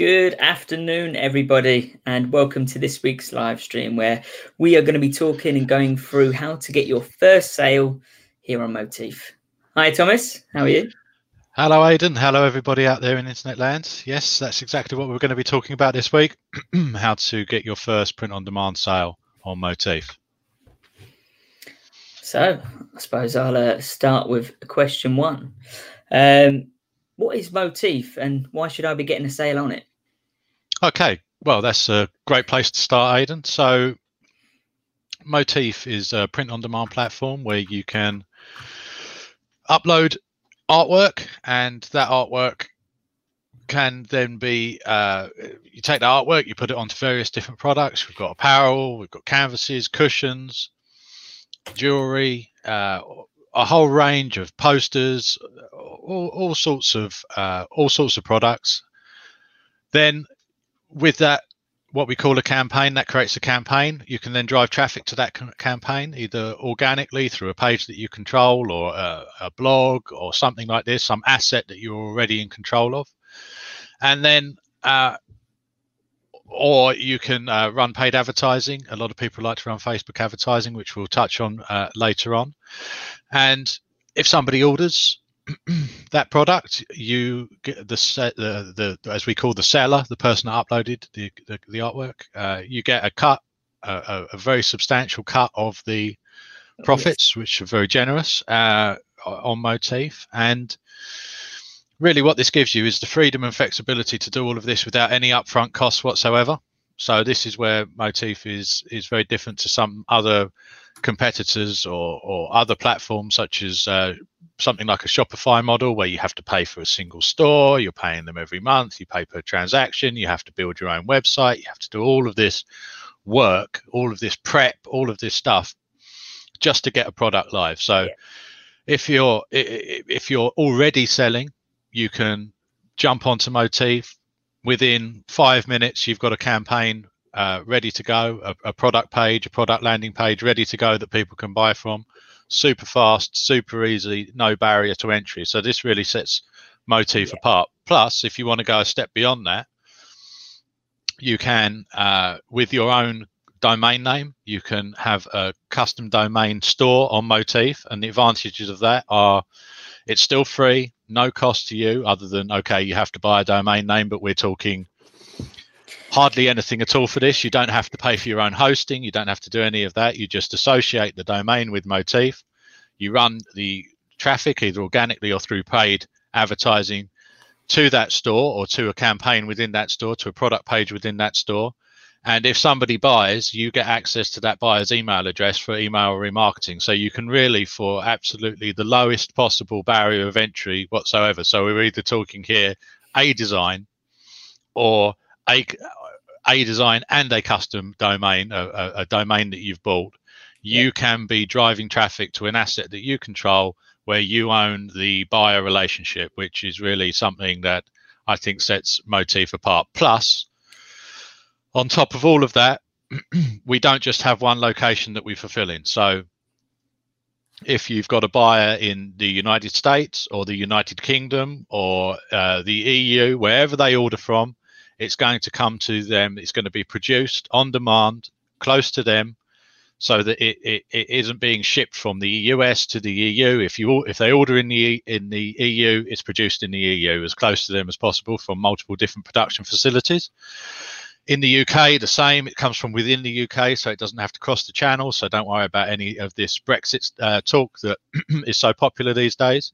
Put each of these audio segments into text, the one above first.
Good afternoon, everybody, and welcome to this week's live stream where we are going to be talking and going through how to get your first sale here on Motif. Hi, Thomas. How are you? Hello, Aidan. Hello, everybody out there in internet land. Yes, that's exactly what we're going to be talking about this week how to get your first print on demand sale on Motif. So, I suppose I'll uh, start with question one. Um, what is Motif and why should I be getting a sale on it? Okay, well, that's a great place to start, Aidan. So, Motif is a print on demand platform where you can upload artwork, and that artwork can then be uh, you take the artwork, you put it onto various different products. We've got apparel, we've got canvases, cushions, jewelry, uh, a whole range of posters, all, all sorts of uh, all sorts of products. Then, with that, what we call a campaign that creates a campaign. You can then drive traffic to that campaign either organically through a page that you control, or a, a blog, or something like this, some asset that you're already in control of, and then uh, or you can uh, run paid advertising. A lot of people like to run Facebook advertising, which we'll touch on uh, later on. And if somebody orders that product, you get the, the, the as we call the seller, the person that uploaded the the, the artwork, uh, you get a cut, a, a, very substantial cut of the profits, which are very generous uh, on Motif and really what this gives you is the freedom and flexibility to do all of this without any upfront costs whatsoever. So this is where Motif is is very different to some other competitors or, or other platforms such as uh, something like a Shopify model where you have to pay for a single store, you're paying them every month, you pay per transaction, you have to build your own website, you have to do all of this work, all of this prep, all of this stuff just to get a product live. So yeah. if you're if you're already selling you can jump onto Motif. Within five minutes, you've got a campaign uh, ready to go, a, a, product page, a product landing page ready to go that people can buy from. Super fast, super easy, no barrier to entry. So this really sets Motif yeah. apart. Plus, if you want to go a step beyond that, you can, uh, with your own domain name, you can have a custom domain store on Motif. And the advantages of that are it's still free, no cost to you other than okay, you have to buy a domain name, but we're talking hardly anything at all for this. You don't have to pay for your own hosting. You don't have to do any of that. You just associate the domain with Motif. You run the traffic either organically or through paid advertising to that store or to a campaign within that store, to a product page within that store. And if somebody buys, you get access to that buyer's email address for email remarketing. So you can really, for absolutely the lowest possible barrier of entry whatsoever. So we're either talking here a design or a, a design and a custom domain, a, a, a domain that you've bought. You yeah. can be driving traffic to an asset that you control where you own the buyer relationship, which is really something that I think sets Motif apart. Plus, on top of all of that, we don't just have one location that we fulfill in. So if you've got a buyer in the United States or the United Kingdom or uh, the EU, wherever they order from, it's going to come to them. It's going to be produced on demand, close to them, so that it, it, it isn't being shipped from the US to the EU. If you if they order in the in the EU, it's produced in the EU as close to them as possible from multiple different production facilities. In the UK, the same. It comes from within the UK, so it doesn't have to cross the channel. So don't worry about any of this Brexit uh, talk that is so popular these days.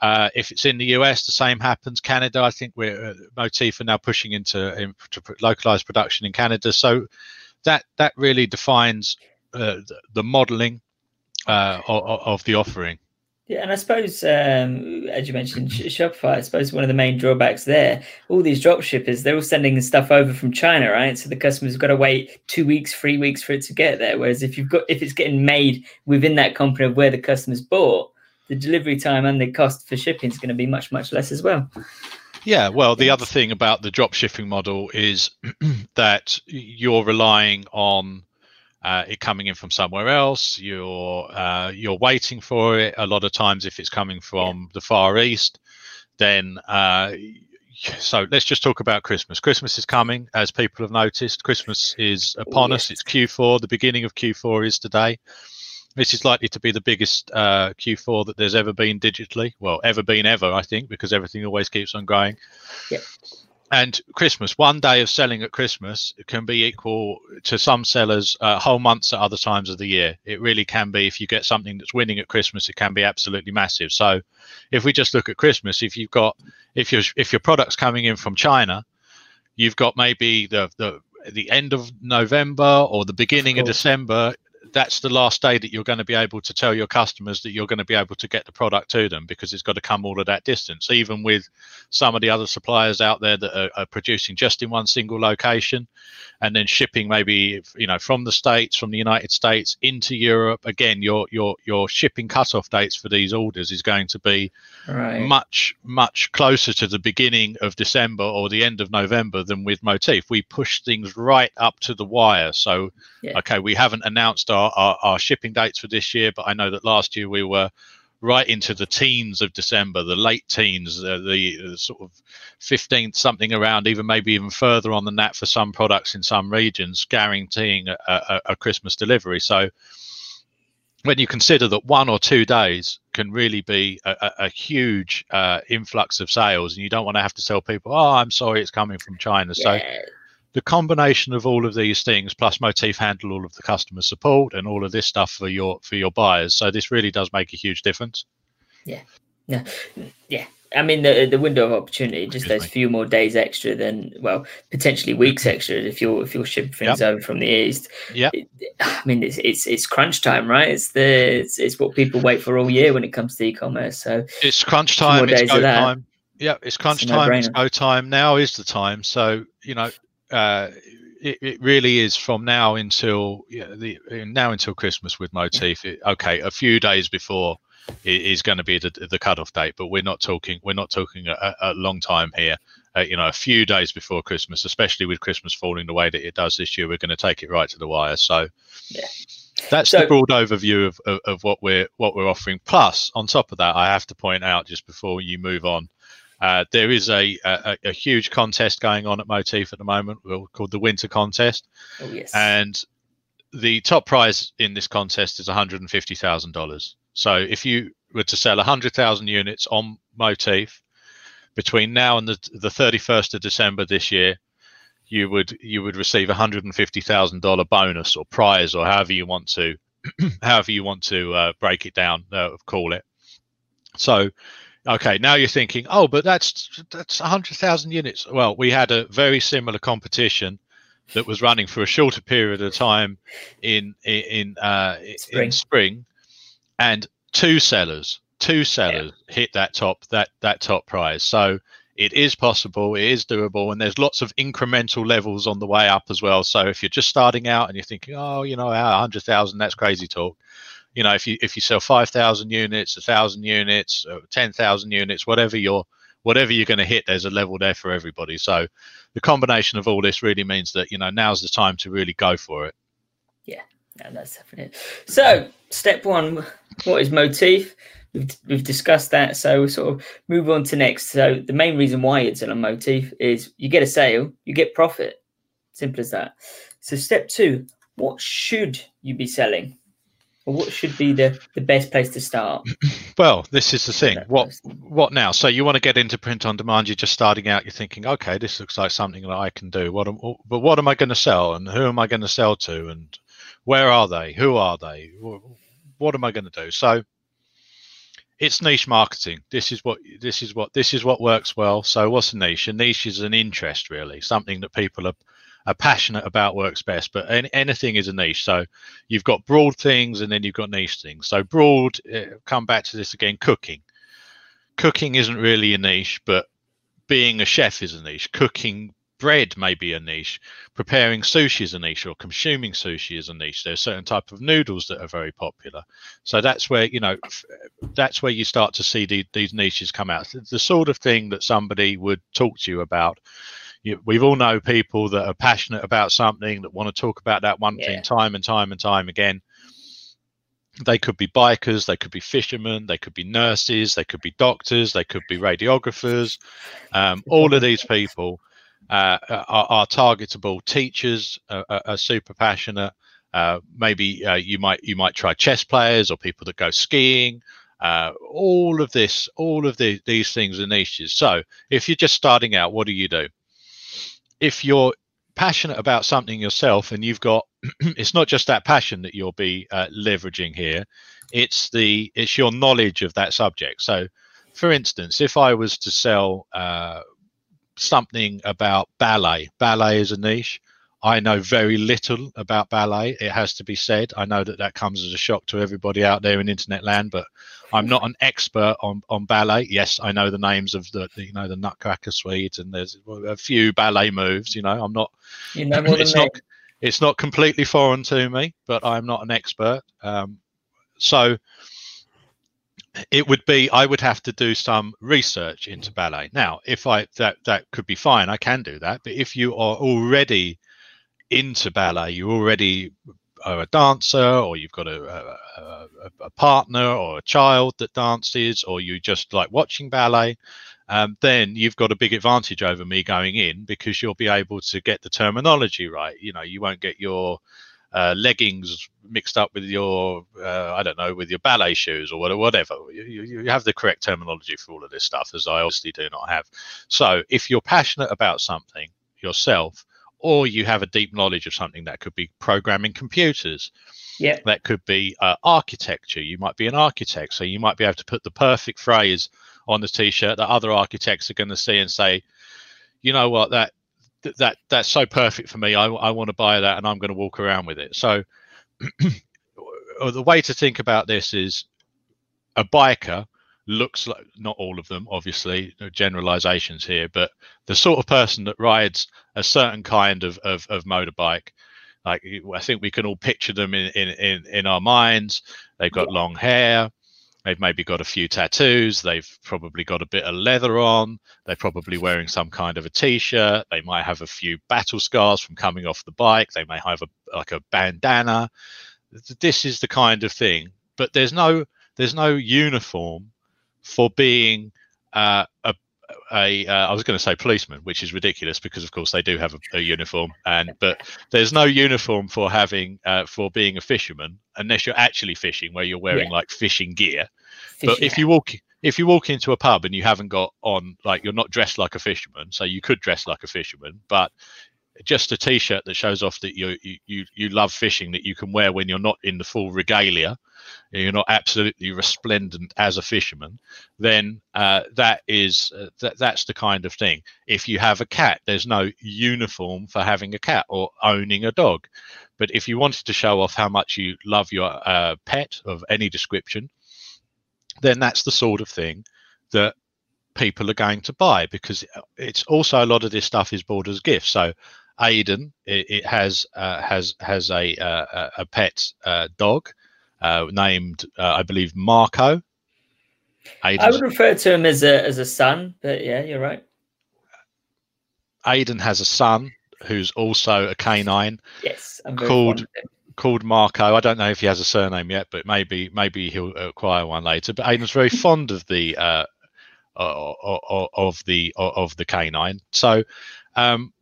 Uh, if it's in the US, the same happens. Canada, I think we're uh, Motif are now pushing into, into localized production in Canada. So that that really defines uh, the, the modeling uh, of, of, the offering. Yeah, and I suppose, um, as you mentioned, Shopify, I suppose one of the main drawbacks there, all these drop shippers, they're all sending stuff over from China, right? So the customer's got to wait two weeks, three weeks for it to get there. Whereas if you've got, if it's getting made within that company of where the customer's bought, the delivery time and the cost for shipping is going to be much, much less as well. Yeah, well, the other thing about the drop shipping model is that you're relying on uh, it coming in from somewhere else. You're uh, you're waiting for it. A lot of times, if it's coming from yeah. the Far East, then uh, so let's just talk about Christmas. Christmas is coming, as people have noticed. Christmas is upon yes. us. It's Q4. The beginning of Q4 is today. This is likely to be the biggest uh, Q4 that there's ever been digitally. Well, ever been ever, I think, because everything always keeps on growing. Yep. And Christmas, one day of selling at Christmas can be equal to some sellers uh, whole months at other times of the year. It really can be. If you get something that's winning at Christmas, it can be absolutely massive. So, if we just look at Christmas, if you've got if your if your product's coming in from China, you've got maybe the the the end of November or the beginning of, of December that's the last day that you're going to be able to tell your customers that you're going to be able to get the product to them because it's got to come all of that distance. Even with some of the other suppliers out there that are, are producing just in one single location and then shipping maybe you know from the states, from the United States into Europe. Again, your your your shipping cutoff dates for these orders is going to be right. much much closer to the beginning of December or the end of November than with Motif. We push things right up to the wire. So yeah. okay, we haven't announced our, our, our shipping dates for this year, but I know that last year we were right into the teens of December, the late teens, uh, the, the, sort of 15th, something around, even maybe even further on than that for some products in some regions, guaranteeing a, a, a Christmas delivery. So when you consider that one or two days can really be a, a huge uh, influx of sales, and you don't want to have to tell people, "Oh, I'm sorry, it's coming from China." Yeah. So the combination of all of these things plus motif handle all of the customer support and all of this stuff for your for your buyers so this really does make a huge difference yeah yeah yeah I mean, the the window of opportunity just those few more days extra than well, potentially weeks extra if you're if you're shipping things yep. over from the east. Yeah, I mean, it's, it's it's crunch time, right? It's the it's, it's what people wait for all year when it comes to e-commerce. So it's crunch time. It's go time. Yeah, it's crunch it's time. It's go time. Now is the time. So you know, uh, it, it, really is from now until yeah, the now until Christmas with Motif. It, okay, a few days before is going to be the, the cutoff date, but we're not talking we're not talking a, a long time here. Uh, you know, a few days before Christmas, especially with Christmas falling the way that it does this year, we're going to take it right to the wire. So, yeah. That's so, the broad overview of, of, of, what we're what we're offering. Plus, on top of that, I have to point out just before you move on, uh, there is a, a, a huge contest going on at Motif at the moment, called the Winter Contest. Oh yes. And the top prize in this contest is one hundred and fifty thousand dollars. So if you were to sell hundred thousand units on Motif between now and the the thirty first of December this year, you would you would receive a hundred and fifty thousand dollar bonus or prize or however you want to however you want to uh, break it down, uh, call it. So Okay, now you're thinking, oh, but that's that's 100,000 units. Well, we had a very similar competition that was running for a shorter period of time in in uh, spring. in spring, and two sellers, two sellers yeah. hit that top that that top prize. So it is possible, it is doable, and there's lots of incremental levels on the way up as well. So if you're just starting out and you're thinking, oh, you know, 100,000, that's crazy talk you know if you if you sell 5000 units 1000 units uh, 10000 units whatever you're whatever you're going to hit there's a level there for everybody. So the combination of all this really means that you know now's the time to really go for it. Yeah no, that's definitely it. so step one what is motif? We've, we've discussed that so we'll sort of move on to next. So the main reason why it's a motif is you get a sale you get profit. Simple as that. So step two what should you be selling well, what should be the, the best place to start? Well, this is the thing. What what now? So you want to get into print on demand? You're just starting out. You're thinking, okay, this looks like something that I can do. What am, but what am I going to sell, and who am I going to sell to, and where are they? Who are they? What am I going to do? So it's niche marketing. This is what this is what this is what works well. So what's a niche? A niche is an interest, really, something that people are are passionate about works best. But any, anything is a niche. So you've got broad things and then you've got niche things. So broad, uh, come back to this again. Cooking, cooking isn't really a niche, but being a chef is a niche. Cooking bread may be a niche. Preparing sushi is a niche, or consuming sushi is a niche. There are certain type of noodles that are very popular. So that's where you know that's where you start to see the, these niches come out. The sort of thing that somebody would talk to you about you, we've all know people that are passionate about something that want to talk about that one yeah. thing time and time and time again they could be bikers, they could be fishermen, they could be nurses, they could be doctors, they could be radiographers. Um, all of these people uh, are, are, targetable. Teachers are, are super passionate. Uh, maybe uh, you might you might try chess players or people that go skiing. Uh, all of this, all of the, these things are niches. So if you're just starting out, what do you do? If you're passionate about something yourself and you've got it's not just that passion that you'll be uh, leveraging here. It's the it's your knowledge of that subject. So for instance if i was to sell uh, something about ballet ballet is a niche I know very little about ballet. It has to be said. I know that that comes as a shock to everybody out there in internet land, but I'm not an expert on, on ballet. Yes, I know the names of the, you know the Nutcracker Suite and there's a few ballet moves. You know, I'm not. You know more it's than not. Me. It's not completely foreign to me, but I'm not an expert. Um, so it would be I would have to do some research into ballet. Now, if I that that could be fine, I can do that. But if you are already into ballet, you already are a dancer, or you've got a, a, a partner or a child that dances, or you just like watching ballet, um, then you've got a big advantage over me going in because you'll be able to get the terminology right. You know, you won't get your uh, leggings mixed up with your uh, I don't know with your ballet shoes or whatever. You, you, have the correct terminology for all of this stuff, as I obviously do not have. So if you're passionate about something yourself, or you have a deep knowledge of something that could be programming computers. Yeah. That could be uh, architecture. You might be an architect, so you might be able to put the perfect phrase on the t-shirt that other architects are going to see and say, you know what, that that that's so perfect for me. I, I want to buy that and I'm going to walk around with it. So the way to think about this is a biker looks like not all of them obviously generalizations here but the sort of person that rides a certain kind of, of, of motorbike like i think we can all picture them in, in, in, in our minds. They've got long hair. They've maybe got a few tattoos. They've probably got a bit of leather on. They're probably wearing some kind of a t-shirt. They might have a few battle scars from coming off the bike. They may have a like a bandana. This is the kind of thing but there's no there's no uniform for being uh, a a uh, I was going to say policeman, which is ridiculous because of course they do have a, a uniform, and but there's no uniform for having uh, for being a fisherman unless you're actually fishing, where you're wearing yeah. like fishing gear. Fishing but if you walk if you walk into a pub and you haven't got on like you're not dressed like a fisherman, so you could dress like a fisherman, but just a t-shirt that shows off that you you you love fishing that you can wear when you're not in the full regalia you're not absolutely resplendent as a fisherman then uh, that is uh, that, that's the kind of thing. If you have a cat there's no uniform for having a cat or owning a dog. But if you wanted to show off how much you love your uh, pet of any description then that's the sort of thing that people are going to buy because it's also a lot of this stuff is bought as gifts. So Aiden, it, it has uh, has has a uh, a pet uh, dog uh, named, uh, I believe, Marco. Aiden's, I would refer to him as a as a son, but yeah, you're right. Aiden has a son who's also a canine. Yes, called called Marco. I don't know if he has a surname yet, but maybe maybe he'll acquire one later. But Aiden's very fond of the uh, of the of the canine. So um,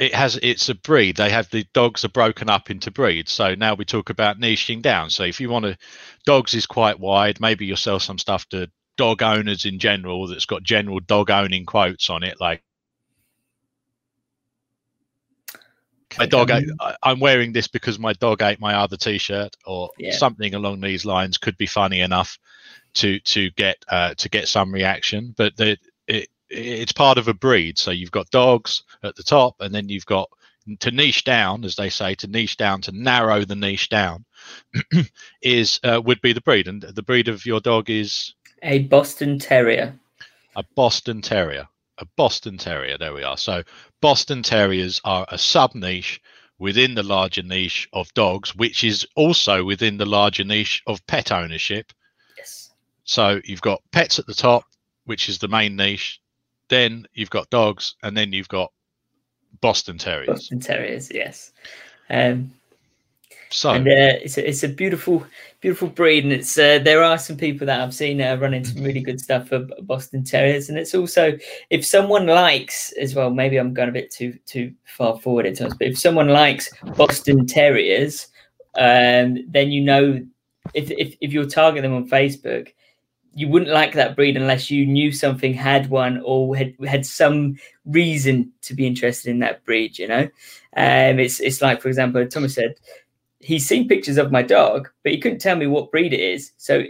it has it's a breed. They have the dogs are broken up into breeds. So now we talk about niching down. So if you want to dogs is quite wide. Maybe you'll sell some stuff to dog owners in general that's got general dog owning quotes on it like my dog ate, i'm wearing this because my dog ate my other t-shirt or yeah. something along these lines could be funny enough to to get uh, to get some reaction. But the it's part of a breed. So you've got dogs at the top, and then you've got to niche down, as they say, to niche down, to narrow the niche down, is uh, would be the breed. And the breed of your dog is a Boston Terrier. A Boston Terrier. A Boston Terrier. There we are. So Boston Terriers are a sub niche within the larger niche of dogs, which is also within the larger niche of pet ownership. Yes. So you've got pets at the top, which is the main niche. Then you've got dogs, and then you've got Boston Terriers. Boston Terriers, yes. Um, So and uh, it's a, it's a beautiful beautiful breed, and it's uh, there are some people that I've seen uh, running some really good stuff for Boston Terriers, and it's also if someone likes as well. Maybe I'm going a bit too too far forward in terms, but if someone likes Boston Terriers, um, then you know if, if if you're targeting them on Facebook, you wouldn't like that breed unless you knew something had one or had had some reason to be interested in that breed. You know, um, it's it's like for example, Thomas said he's seen pictures of my dog, but he couldn't tell me what breed it is. So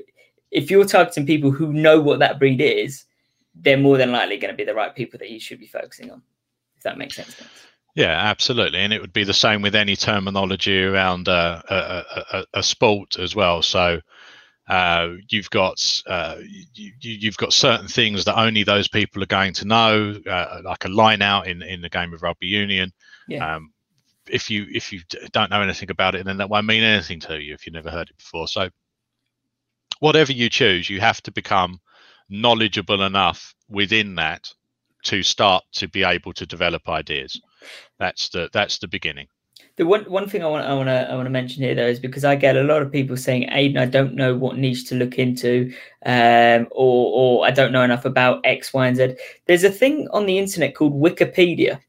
if you're targeting people who know what that breed is, they're more than likely going to be the right people that you should be focusing on. If that makes sense. Yeah, absolutely, and it would be the same with any terminology around uh, a, a, a, sport as well. So uh, you've got uh, you, have got certain things that only those people are going to know, uh, like a line out in in the game of rugby union. Yeah. Um, if you if you don't know anything about it, then that won't mean anything to you if you've never heard it before. So whatever you choose, you have to become knowledgeable enough within that to start to be able to develop ideas. That's the that's the beginning. The one one thing I want I want to I want to mention here though is because I get a lot of people saying, "Aidan, I don't know what niche to look into, um, or or I don't know enough about X, Y, and Z." There's a thing on the internet called Wikipedia.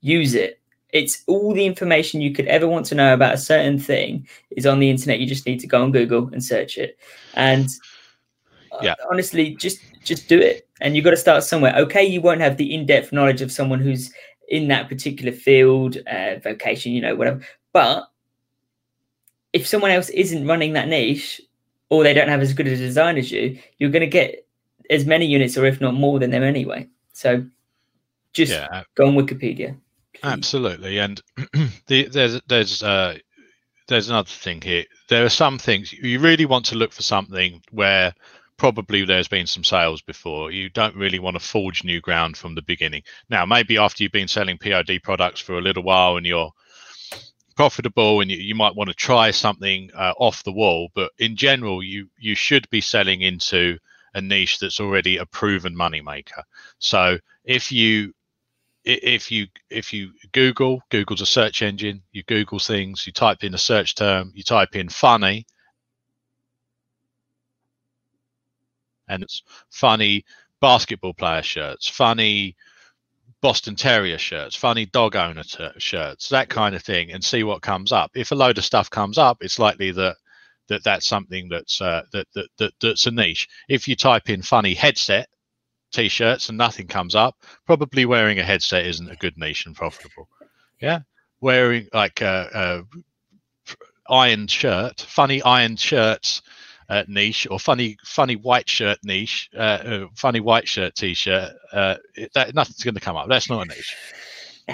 Use it. It's all the information you could ever want to know about a certain thing is on the internet. You just need to go on Google and search it. And uh, yeah. honestly, just just do it. And you've got to start somewhere. Okay, you won't have the in-depth knowledge of someone who's in that particular field, uh, vocation, you know, whatever. But if someone else isn't running that niche, or they don't have as good a design as you, you're going to get as many units, or if not more than them anyway. So just yeah. go on Wikipedia. Please. Absolutely, and the, there's there's uh, there's another thing here. There are some things you really want to look for something where probably there's been some sales before. You don't really want to forge new ground from the beginning. Now, maybe after you've been selling POD products for a little while and you're profitable and you, you might want to try something uh, off the wall, but in general, you you should be selling into a niche that's already a proven moneymaker. So if you if you if you Google, Google's a search engine. You Google things, you type in a search term, you type in funny, and it's funny basketball player shirts, funny Boston Terrier shirts, funny dog owner t- shirts, that kind of thing, and see what comes up. If a load of stuff comes up, it's likely that that that's something that's uh, that, that that that's a niche. If you type in funny headset t-shirts and nothing comes up, probably wearing a headset isn't a good niche and profitable. Yeah, wearing like a, a ironed shirt, funny iron shirts uh, niche or funny funny white shirt niche, uh, uh, funny white shirt t-shirt, uh, that nothing's going to come up. That's not a niche.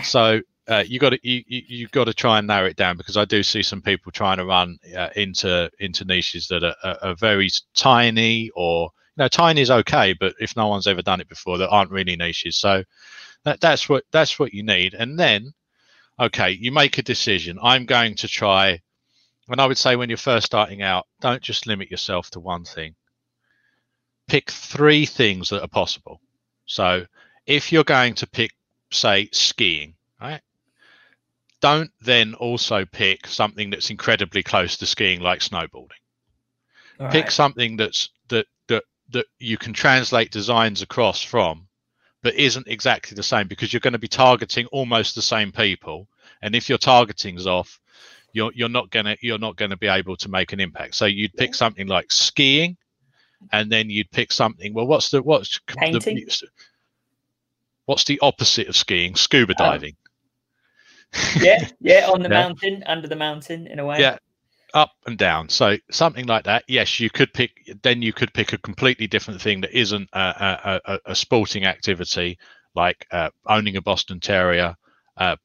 So uh, you got to you, you got to try and narrow it down because I do see some people trying to run uh, into into niches that are, are, are, very tiny or you know tiny is okay, but if no one's ever done it before, that aren't really niches. So that, that's what that's what you need, and then okay, you make a decision. I'm going to try and I would say when you're first starting out, don't just limit yourself to one thing. Pick three things that are possible. So if you're going to pick, say, skiing, right? Don't then also pick something that's incredibly close to skiing, like snowboarding. All pick right. something that's that that that you can translate designs across from, but isn't exactly the same because you're going to be targeting almost the same people. And if your targeting's off, you're you're not gonna you're not gonna be able to make an impact. So you'd pick something like skiing, and then you'd pick something. Well, what's the what's Painting. the what's the opposite of skiing? Scuba oh. diving. yeah, yeah, on the yeah. mountain, under the mountain, in a way. Yeah, up and down. So something like that. Yes, you could pick. Then you could pick a completely different thing that isn't a, a, a sporting activity, like uh, owning a Boston Terrier, uh,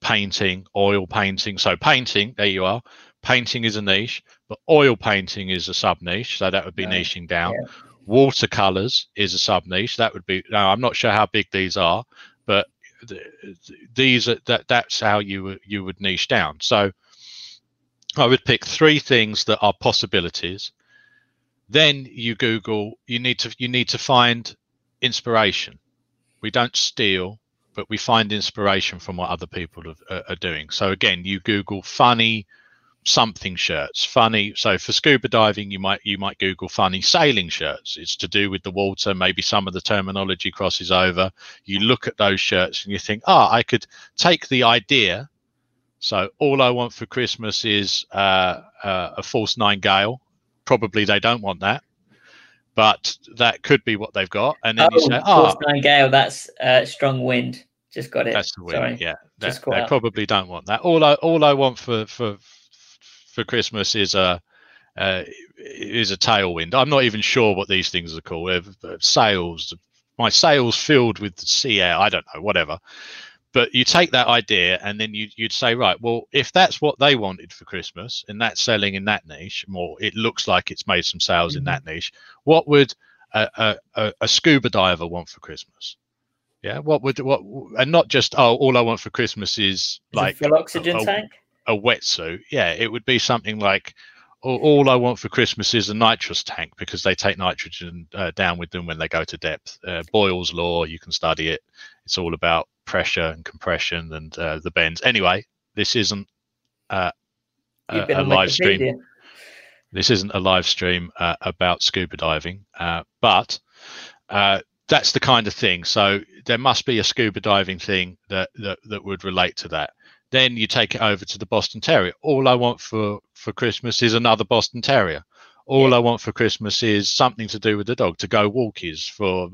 painting, oil painting. So painting, there you are. Painting is a niche, but oil painting is a sub niche. So that would be right. niching down. Yeah. Watercolors is a sub niche. That would be. Now I'm not sure how big these are, but these are that. That's how you you would niche down. So I would pick three things that are possibilities. Then you Google. You need to you need to find inspiration. We don't steal but we find inspiration from what other people are, are doing. So again, you Google funny something shirts. Funny so for scuba diving you might you might google funny sailing shirts. It's to do with the water. Maybe some of the terminology crosses over. You look at those shirts and you think ah oh, i could take the idea. So all i want for christmas is uh, uh, a force 9 gale. Probably they don't want that but that could be what they've got. And then oh, you say oh force 9 gale that's uh, strong wind just got it that's the wind Sorry. yeah they probably don't want that all i all i want for for for Christmas is a uh, is a tailwind. I'm not even sure what these things are called. Sails, my sails filled with sea air. I don't know, whatever. But you take that idea and then you, would say, right, well, if that's what they wanted for Christmas and that's selling in that niche, more it looks like it's made some sales mm-hmm. in that niche. What would a, a, a, scuba diver want for Christmas? Yeah, what would what and not just oh, all I want for Christmas is, like full oxygen a, tank a wetsuit, yeah, it would be something like all, all, I want for Christmas is a nitrous tank because they take nitrogen uh, down with them when they go to depth. Uh, Boyle's law, you can study it. It's all about pressure and compression and uh, the bends. Anyway, this isn't uh, a, a live stream. This isn't a live stream uh, about scuba diving, uh, but that's the kind of thing. So there must be a scuba diving thing that, that, that would relate to that. Then you take it over to the Boston Terrier. All I want for for Christmas is another Boston Terrier. All yeah. I want for Christmas is something to do with the dog to go walkies for.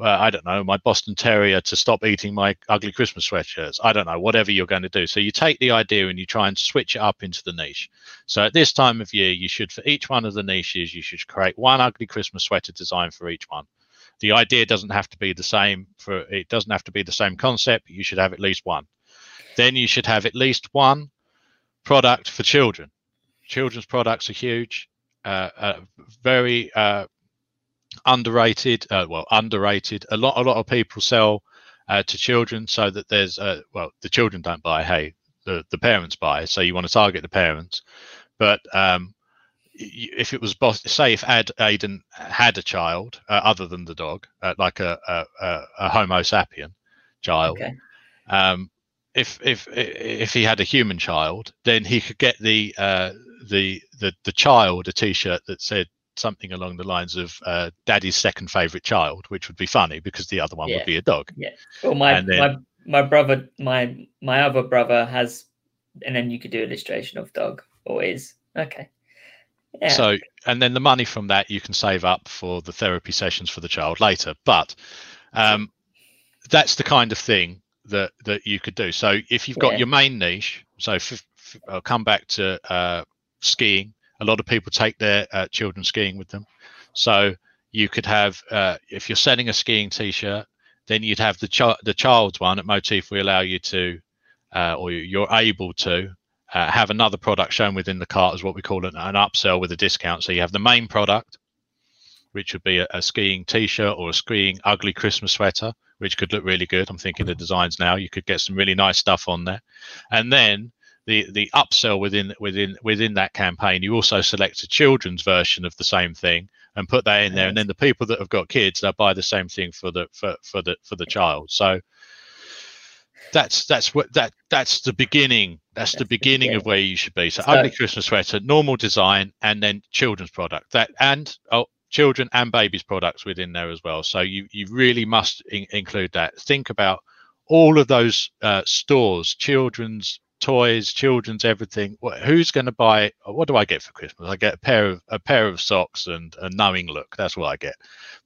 Uh, I don't know, my Boston Terrier to stop eating my ugly Christmas sweatshirts. I don't know, whatever you're going to do. So you take the idea and you try and switch it up into the niche. So at this time of year, you should, for each one of the niches, you should create one ugly Christmas sweater design for each one. The idea doesn't have to be the same for it doesn't have to be the same concept. You should have at least one then you should have at least one product for children. Children's products are huge, uh, uh, very uh, underrated. Uh, well, underrated. A lot, a lot of people sell uh, to children so that there's, uh, well, the children don't buy. Hey, the the parents buy. So you want to target the parents, but um, if it was boss, say if Ad, Aiden had a child other than the dog, like a, a, a Homo sapien child, okay. um, if if if he had a human child, then he could get the uh, the the the child a T-shirt that said something along the lines of uh, "Daddy's second favorite child," which would be funny because the other one yeah. would be a dog. Yeah. Well, my then, my my brother, my my other brother has, and then you could do illustration of dog always. Okay. Yeah. So, and then the money from that you can save up for the therapy sessions for the child later. But um, that's the kind of thing that that you could do. So if you've got yeah. your main niche, so f- f- I'll come back to uh, skiing. A lot of people take their uh, children skiing with them. So you could have uh, if you're selling a skiing T-shirt, then you'd have the ch- the child's one at Motif. We allow you to, uh, or you're able to. Uh, have another product shown within the cart as what we call an, an upsell with a discount. So you have the main product, which would be a, a skiing t-shirt or a skiing ugly Christmas sweater, which could look really good. I'm thinking the designs now. You could get some really nice stuff on there, and then the the upsell within within within that campaign, you also select a children's version of the same thing and put that in there, and then the people that have got kids, they'll buy the same thing for the for for the for the child. So that's that's what that that's the beginning that's, that's the beginning of where you should be so, so ugly christmas sweater normal design and then children's product that and oh children and babies products within there as well. So you you really must in- include that. Think about all of those uh, stores, children's toys, children's everything. Who's going to buy? What do I get for Christmas? I get a pair of a pair of socks and a knowing look. That's what I get.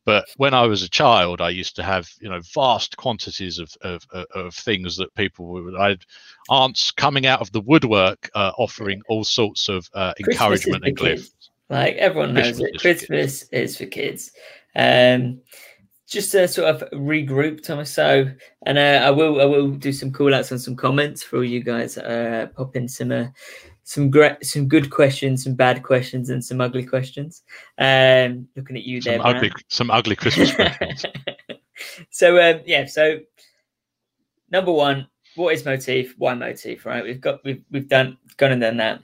But when I was a child, I used to have you know vast quantities of of, of things that people would. I had aunts coming out of the woodwork uh, offering all sorts of uh, encouragement and gifts. Like everyone knows Christmas it. Christmas is for kids. Um, just to sort of regroup, Thomas. So, and uh, I will I will do some call outs and some comments for all you guys. Uh, pop in some uh, some great, some good questions, some bad questions, and some ugly questions. Um, looking at you some there, ugly, some ugly Christmas questions. so um, yeah, so number one, what is motif? Why motif? Right, we've got we've we've done gone and done that.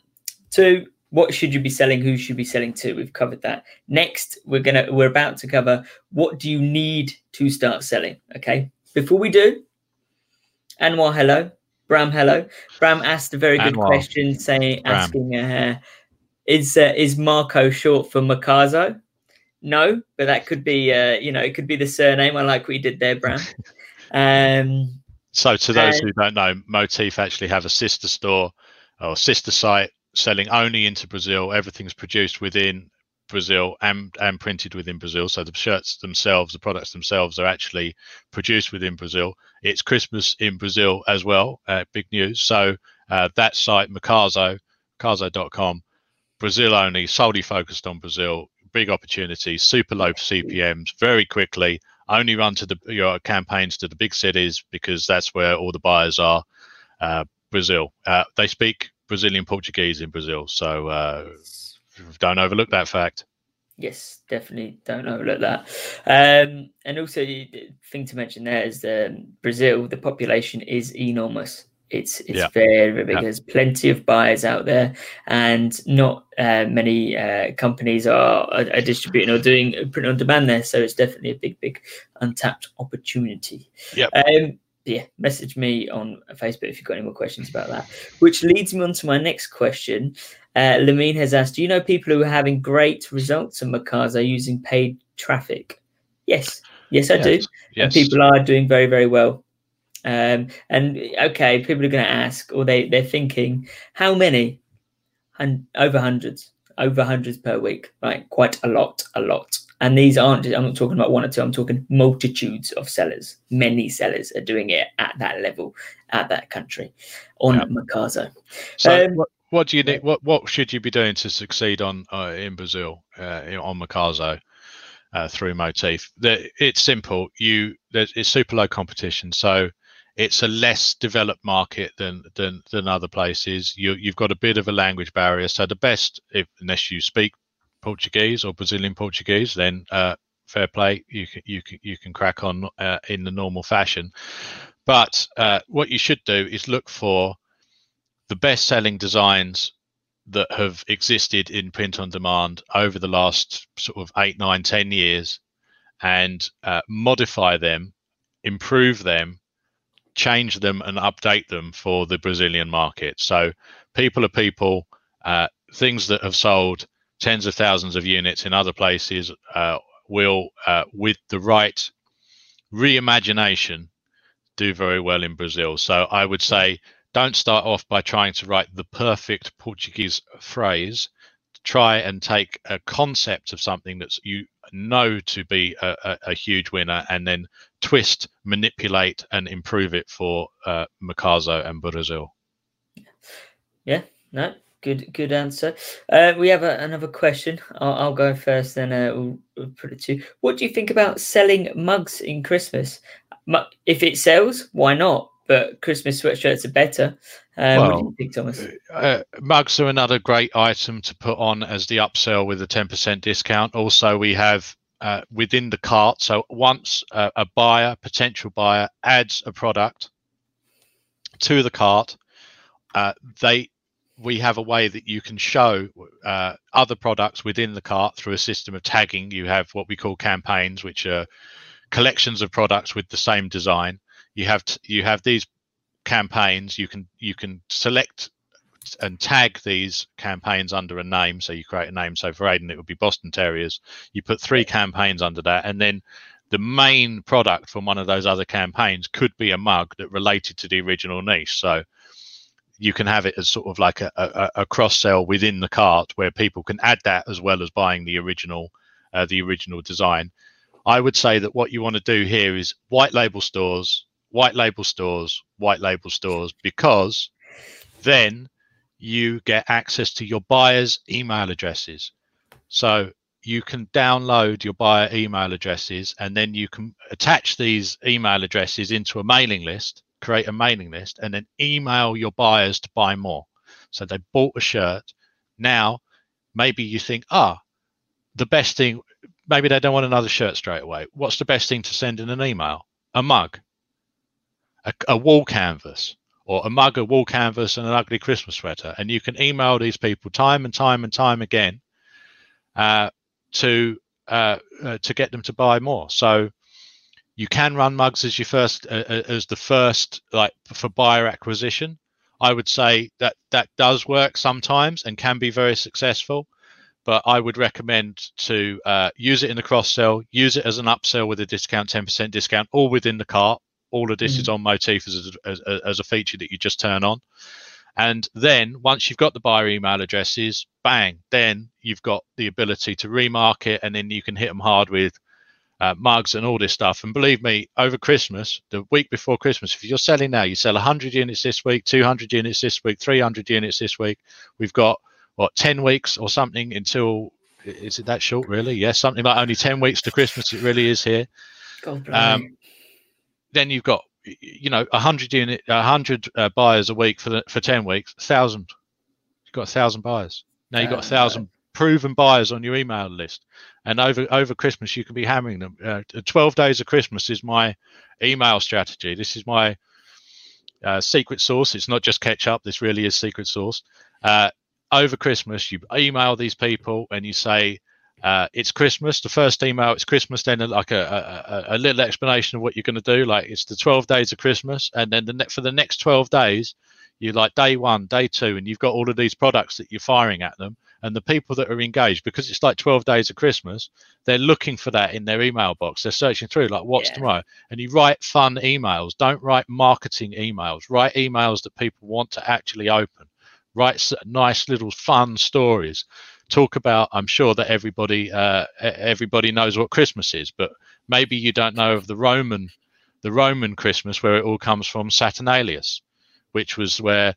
Two, what should you be selling who should be selling to we've covered that next we're gonna we're about to cover what do you need to start selling okay before we do anwar hello Bram, hello. Bram asked a very good Anwar. question, saying, Bram. asking, uh, is uh, is Marco short for Makazo? No, but that could be, uh, you know, it could be the surname. I like what you did there, Bram. um, So, to those And- who don't know, Motif actually have a sister store or sister site selling only into Brazil. Everything's produced within Brazil and and printed within Brazil. So the shirts themselves, the products themselves, are actually produced within Brazil. It's Christmas in Brazil as well. Uh, big news. So uh, that site, Makazo, Makazo.com, Brazil only, solely focused on Brazil. Big opportunities, super low CPMS, very quickly. Only run to the your campaigns to the big cities because that's where all the buyers are. Uh, Brazil. Uh, they speak Brazilian Portuguese in Brazil, so uh, don't overlook that fact. Yes, definitely. Don't overlook that. Um, and also, the thing to mention there is um, Brazil. The population is enormous. It's it's Yeah. very very big. Yeah. There's plenty of buyers out there, and not uh, many uh, companies are, are, are distributing or doing print on demand there. So it's definitely a big big untapped opportunity. Yep. Um, yeah, message me on Facebook if you've got any more questions about that. Which leads me on to my next question. Uh, Lamine has asked, do you know people who are having great results on Makazo using paid traffic? Yes, yes, I do. And people are doing very, very well. Um, and okay, people are going to ask, or they they're thinking, how many? And over hundreds, over hundreds per week, right? Quite a lot, a lot. And these aren't. I'm not talking about one or two. I'm talking multitudes of sellers. Many sellers are doing it at that level, at that country, on Yeah. Makazo. So Um, what, what do you need? What what should you be doing to succeed on uh, in Brazil uh, on Makazo uh, through Motif? The, it's simple. You there's it's super low competition, so it's a less developed market than than than other places. You you've got a bit of a language barrier, so the best if unless you speak Portuguese or Brazilian Portuguese, then uh, fair play. You can you can you can crack on uh, in the normal fashion. But uh, what you should do is look for the best selling designs that have existed in print on demand over the last sort of eight, nine, ten years and uh, modify them, improve them, change them, and update them for the Brazilian market. So, people are people, uh, things that have sold tens of thousands of units in other places uh, will, uh, with the right reimagination, do very well in Brazil. So, I would say don't start off by trying to write the perfect Portuguese phrase. Try and take a concept of something that's you know to be a, a, a huge winner, and then twist, manipulate, and improve it for uh, and Brazil. Yeah, no, good, good answer. Uh, we have a, another question. I'll, I'll go first, then uh, we'll, we'll put it to you. What do you think about selling mugs in Christmas? If it sells, why not? But Christmas sweatshirts are better. Um, what do you think, Thomas? Uh, mugs are another great item to put on as the upsell with a 10% discount. Also, we have uh, within the cart. So once uh, a buyer, potential buyer, adds a product to the cart, uh, they we have a way that you can show uh, other products within the cart through a system of tagging. You have what we call campaigns, which are collections of products with the same design. You have t- you have these campaigns. You can you can select and tag these campaigns under a name. So you create a name. So for Aiden, it would be Boston Terriers. You put three campaigns under that, and then the main product from one of those other campaigns could be a mug that related to the original niche. So you can have it as sort of like a, a, a cross sell within the cart where people can add that as well as buying the original uh, the original design. I would say that what you want to do here is white label stores, white label stores, white label stores, because then you get access to your buyers' email addresses. So you can download your buyer email addresses and then you can attach these email addresses into a mailing list, create a mailing list, and then email your buyers to buy more. So they bought a shirt. Now, maybe you think, ah, the best thing, maybe they don't want another shirt straight away. What's the best thing to send in an email? A mug, a, a wall canvas, or a mug, a wall canvas, and an ugly Christmas sweater. And you can email these people time and time and time again uh, to uh, uh, to get them to buy more. So You can run mugs as your first uh, uh, as the first like for buyer acquisition. I would say that that does work sometimes and can be very successful. But I would recommend to uh, use it in the cross sell, use it as an upsell with a discount, 10% discount, all within the cart. All of this mm-hmm. is on Motif as a, as, as a feature that you just turn on. And then once you've got the buyer email addresses, bang, then you've got the ability to remarket and then you can hit them hard with uh, mugs and all this stuff. And believe me, over Christmas, the week before Christmas, if you're selling now, you sell 100 units this week, 200 units this week, 300 units this week. We've got what 10 weeks or something until is it that short really? Yes, something like only 10 weeks to Christmas. It really is here. Um, then you've got you know 100 unit 100 uh, buyers a week for the, for 10 weeks, 1000. You've got a thousand buyers. Now you've got a thousand proven buyers on your email list. And over over christmas you can be hammering them. Uh, 12 days of christmas is my email strategy. This is my uh, secret sauce. It's not just ketchup. This really is secret sauce. Uh, over christmas you email these people and you say uh, it's christmas. The first email it's christmas then like a, a, a little explanation of what you're going to do. Like it's the 12 days of christmas. And then the ne- for the next 12 days you like day one day two and you've got all of these products that you're firing at them and the people that are engaged because it's like 12 days of christmas they're looking for that in their email box. They're searching through like what's yeah. tomorrow? And you write fun emails. Don't write marketing emails. Write emails that people want to actually open. Write nice little fun stories. Talk about i'm sure that everybody uh, everybody knows what christmas is but maybe you don't know of the roman the roman christmas where it all comes from saturnalius which was where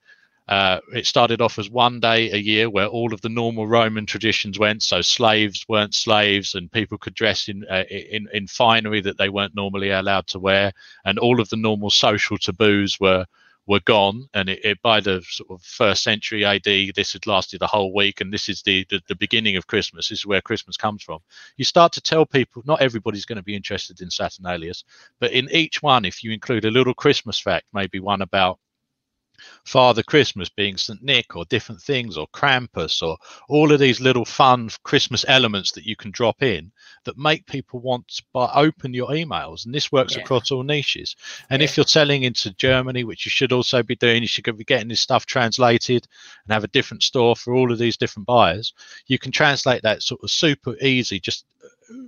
uh, it started off as one day a year where all of the normal Roman traditions went. So slaves weren't slaves, and people could dress in uh, in in finery that they weren't normally allowed to wear, and all of the normal social taboos were were gone. And it, it, by the sort of first century AD, this had lasted a whole week, and this is the, the the beginning of Christmas. This is where Christmas comes from. You start to tell people not everybody's going to be interested in Saturnalius, but in each one, if you include a little Christmas fact, maybe one about Father Christmas being St. Nick or different things or Krampus or all of these little fun Christmas elements that you can drop in that make people want to buy, open your emails. And this works yeah. across all niches. And yeah. if you're selling into Germany, which you should also be doing, you should be getting this stuff translated and have a different store for all of these different buyers. You can translate that sort of super easy, just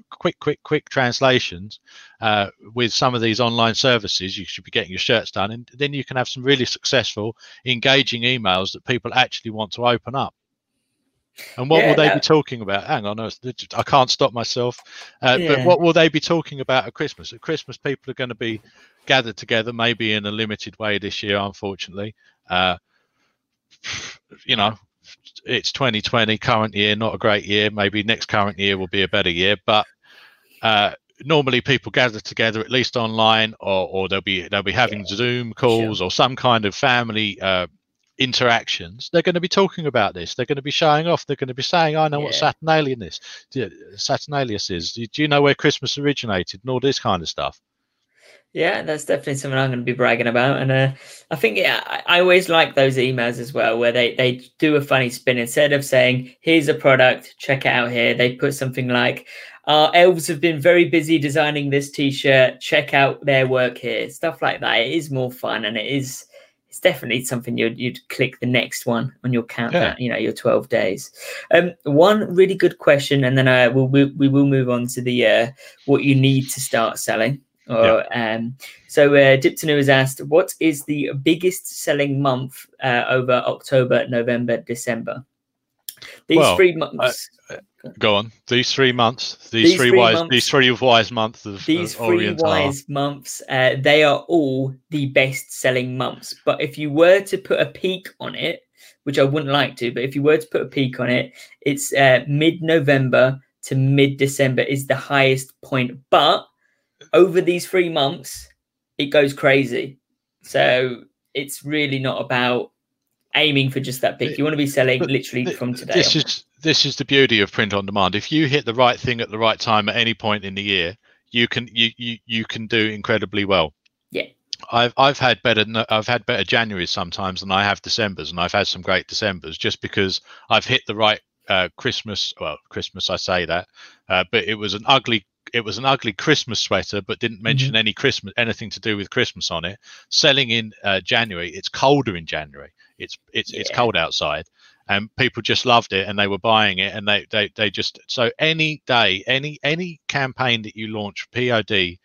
quick, quick, quick translations uh, with some of these online services, you should be getting your shirts done, and then you can have some really successful, engaging emails that people actually want to open up. And what yeah, will they be talking about? Hang on, I can't stop myself. Uh, yeah. But what will they be talking about at Christmas? At Christmas, people are going to be gathered together, maybe in a limited way this year, unfortunately. Uh, you know, it's 2020 current year not a great year. Maybe next current year will be a better year but uh, normally people gather together at least online or, or they'll be they'll be having yeah, zoom calls sure. or some kind of family uh, interactions. They're going to be talking about this. They're going to be showing off. They're going to be saying i know yeah. what saturnalian is. Saturnalius is do you know where christmas originated and all this kind of stuff yeah, that's definitely something I'm going to be bragging about, and uh, I think yeah, I, I, always like those emails as well, where they they do a funny spin instead of saying "Here's a product, check it out here." They put something like, "Our elves have been very busy designing this T-shirt. Check out their work here." Stuff like that. It is more fun, and it is it's definitely something you'd you'd click the next one on your count. Yeah. You know, your 12 days. Um, one really good question, and then I will we, we will move on to the uh, what you need to start selling. Or, yeah. um, so uh, Diptanu has asked, what is the biggest selling month uh, over October, November, December? These well, three months. Uh, go on. These three months. These, these three, three, wise. Months, these three wise months. Of, these three wise months. Uh, they are all the best selling months. But if you were to put a peak on it, which I wouldn't like to, but if you were to put a peak on it, it's uh, mid November to mid December is the highest point. But over these three months, it goes crazy. So it's really not about aiming for just that peak. You want to be selling but literally from today. This is this is the beauty of print on demand. If you hit the right thing at the right time at any point in the year, you can you you, you can do incredibly well. Yeah. I've I've had better I've had better Januaries sometimes than I have December's, and I've had some great December's just because I've hit the right uh, Christmas. Well, Christmas I say that, uh, but it was an ugly it was an ugly Christmas sweater, but didn't mention mm-hmm. any Christmas anything to do with Christmas on it. Selling in uh, January, it's colder in January. It's it's yeah. it's cold outside, and people just loved it and they were buying it, and they they they just so any day, any any campaign that you launch POD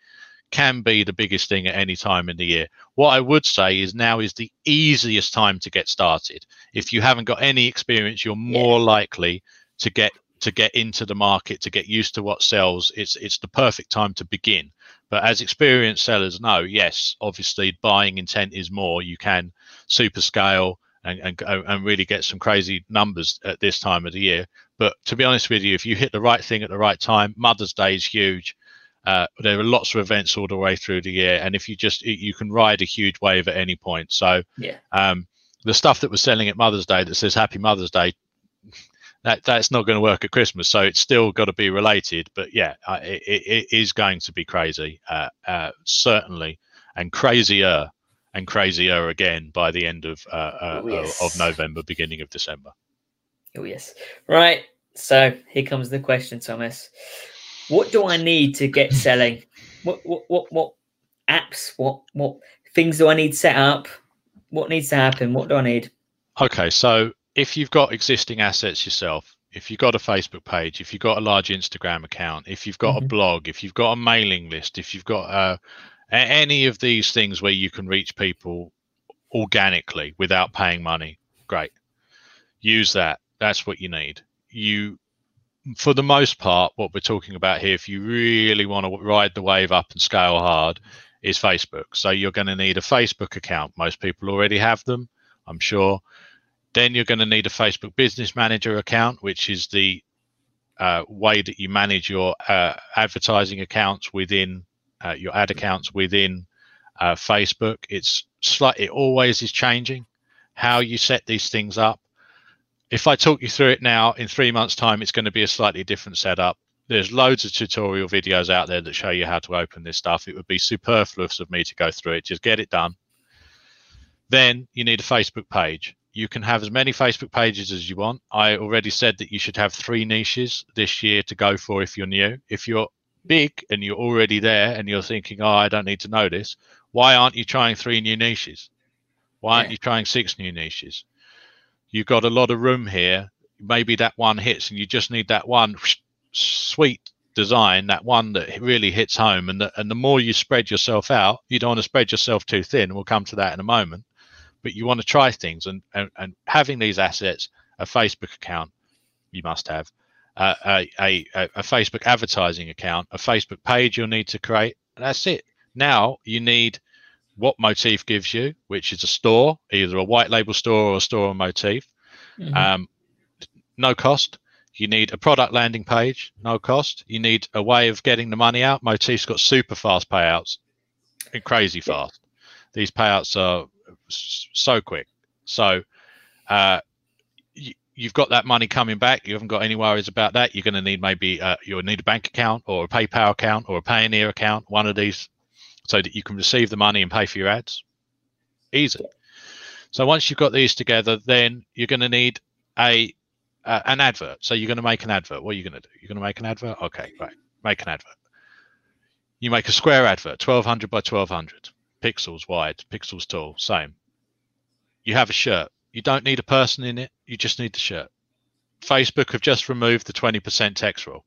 can be the biggest thing at any time in the year. What I would say is now is the easiest time to get started. If you haven't got any experience, you're more yeah. likely to get to get into the market to get used to what sells it's it's the perfect time to begin. But as experienced sellers know yes obviously buying intent is more. You can super scale and, and and really get some crazy numbers at this time of the year. But to be honest with you if you hit the right thing at the right time mother's day is huge. Uh, there are lots of events all the way through the year. And if you just you can ride a huge wave at any point. So yeah. um the stuff that was selling at mother's day that says happy mother's day that that's not going to work at Christmas. So it's still got to be related. But yeah, uh, it, it is going to be crazy, uh, uh, certainly, and crazier and crazier again by the end of uh, uh, oh, yes. of November, beginning of December. Oh yes, right. So here comes the question, Thomas. What do I need to get selling? What what what what apps? What what things do I need set up? What needs to happen? What do I need? Okay, so if you've got existing assets yourself, if you've got a Facebook page, if you've got a large Instagram account, if you've got mm-hmm. a blog, if you've got a mailing list, if you've got uh, any of these things where you can reach people organically without paying money, great. Use that. That's what you need. You, for the most part, what we're talking about here, if you really want to ride the wave up and scale hard, is Facebook. So you're going to need a Facebook account. Most people already have them, I'm sure. Then you're going to need a Facebook Business Manager account, which is the uh, way that you manage your uh, advertising accounts within uh, your ad accounts within uh, Facebook. It's slight. It always is changing how you set these things up. If I talk you through it now, in three months' time, it's going to be a slightly different setup. There's loads of tutorial videos out there that show you how to open this stuff. It would be superfluous of me to go through it. Just get it done. Then you need a Facebook page you can have as many Facebook pages as you want. I already said that you should have three niches this year to go for if you're new. If you're big and you're already there and you're thinking, oh, I don't need to know this, why aren't you trying three new niches? Why aren't yeah. you trying six new niches? You've got a lot of room here. Maybe that one hits and you just need that one sweet design, that one that really hits home. And the, and the more you spread yourself out, you don't want to spread yourself too thin. We'll come to that in a moment but you want to try things and, and, and having these assets, a Facebook account, you must have uh, a, a, a Facebook advertising account, a Facebook page you'll need to create. that's it. Now you need what Moteefe gives you, which is a store, either a white label store or a store on Moteefe. Mm-hmm. Um, no cost. You need a product landing page, no cost. You need a way of getting the money out. Moteefe's got super fast payouts, and crazy fast. These payouts are so quick. So uh, you, you've got that money coming back. You haven't got any worries about that. You're going to need maybe uh, you'll need a bank account or a PayPal account or a Payoneer account, one of these, so that you can receive the money and pay for your ads. Easy. So once you've got these together, then you're going to need a uh, an advert. So you're going to make an advert. What are you going to do? You're going to make an advert. Okay, right. Make an advert. You make a square advert, 1200 by 1200 pixels wide, pixels tall, same. You have a shirt. You don't need a person in it. You just need the shirt. Facebook have just removed the 20% text rule.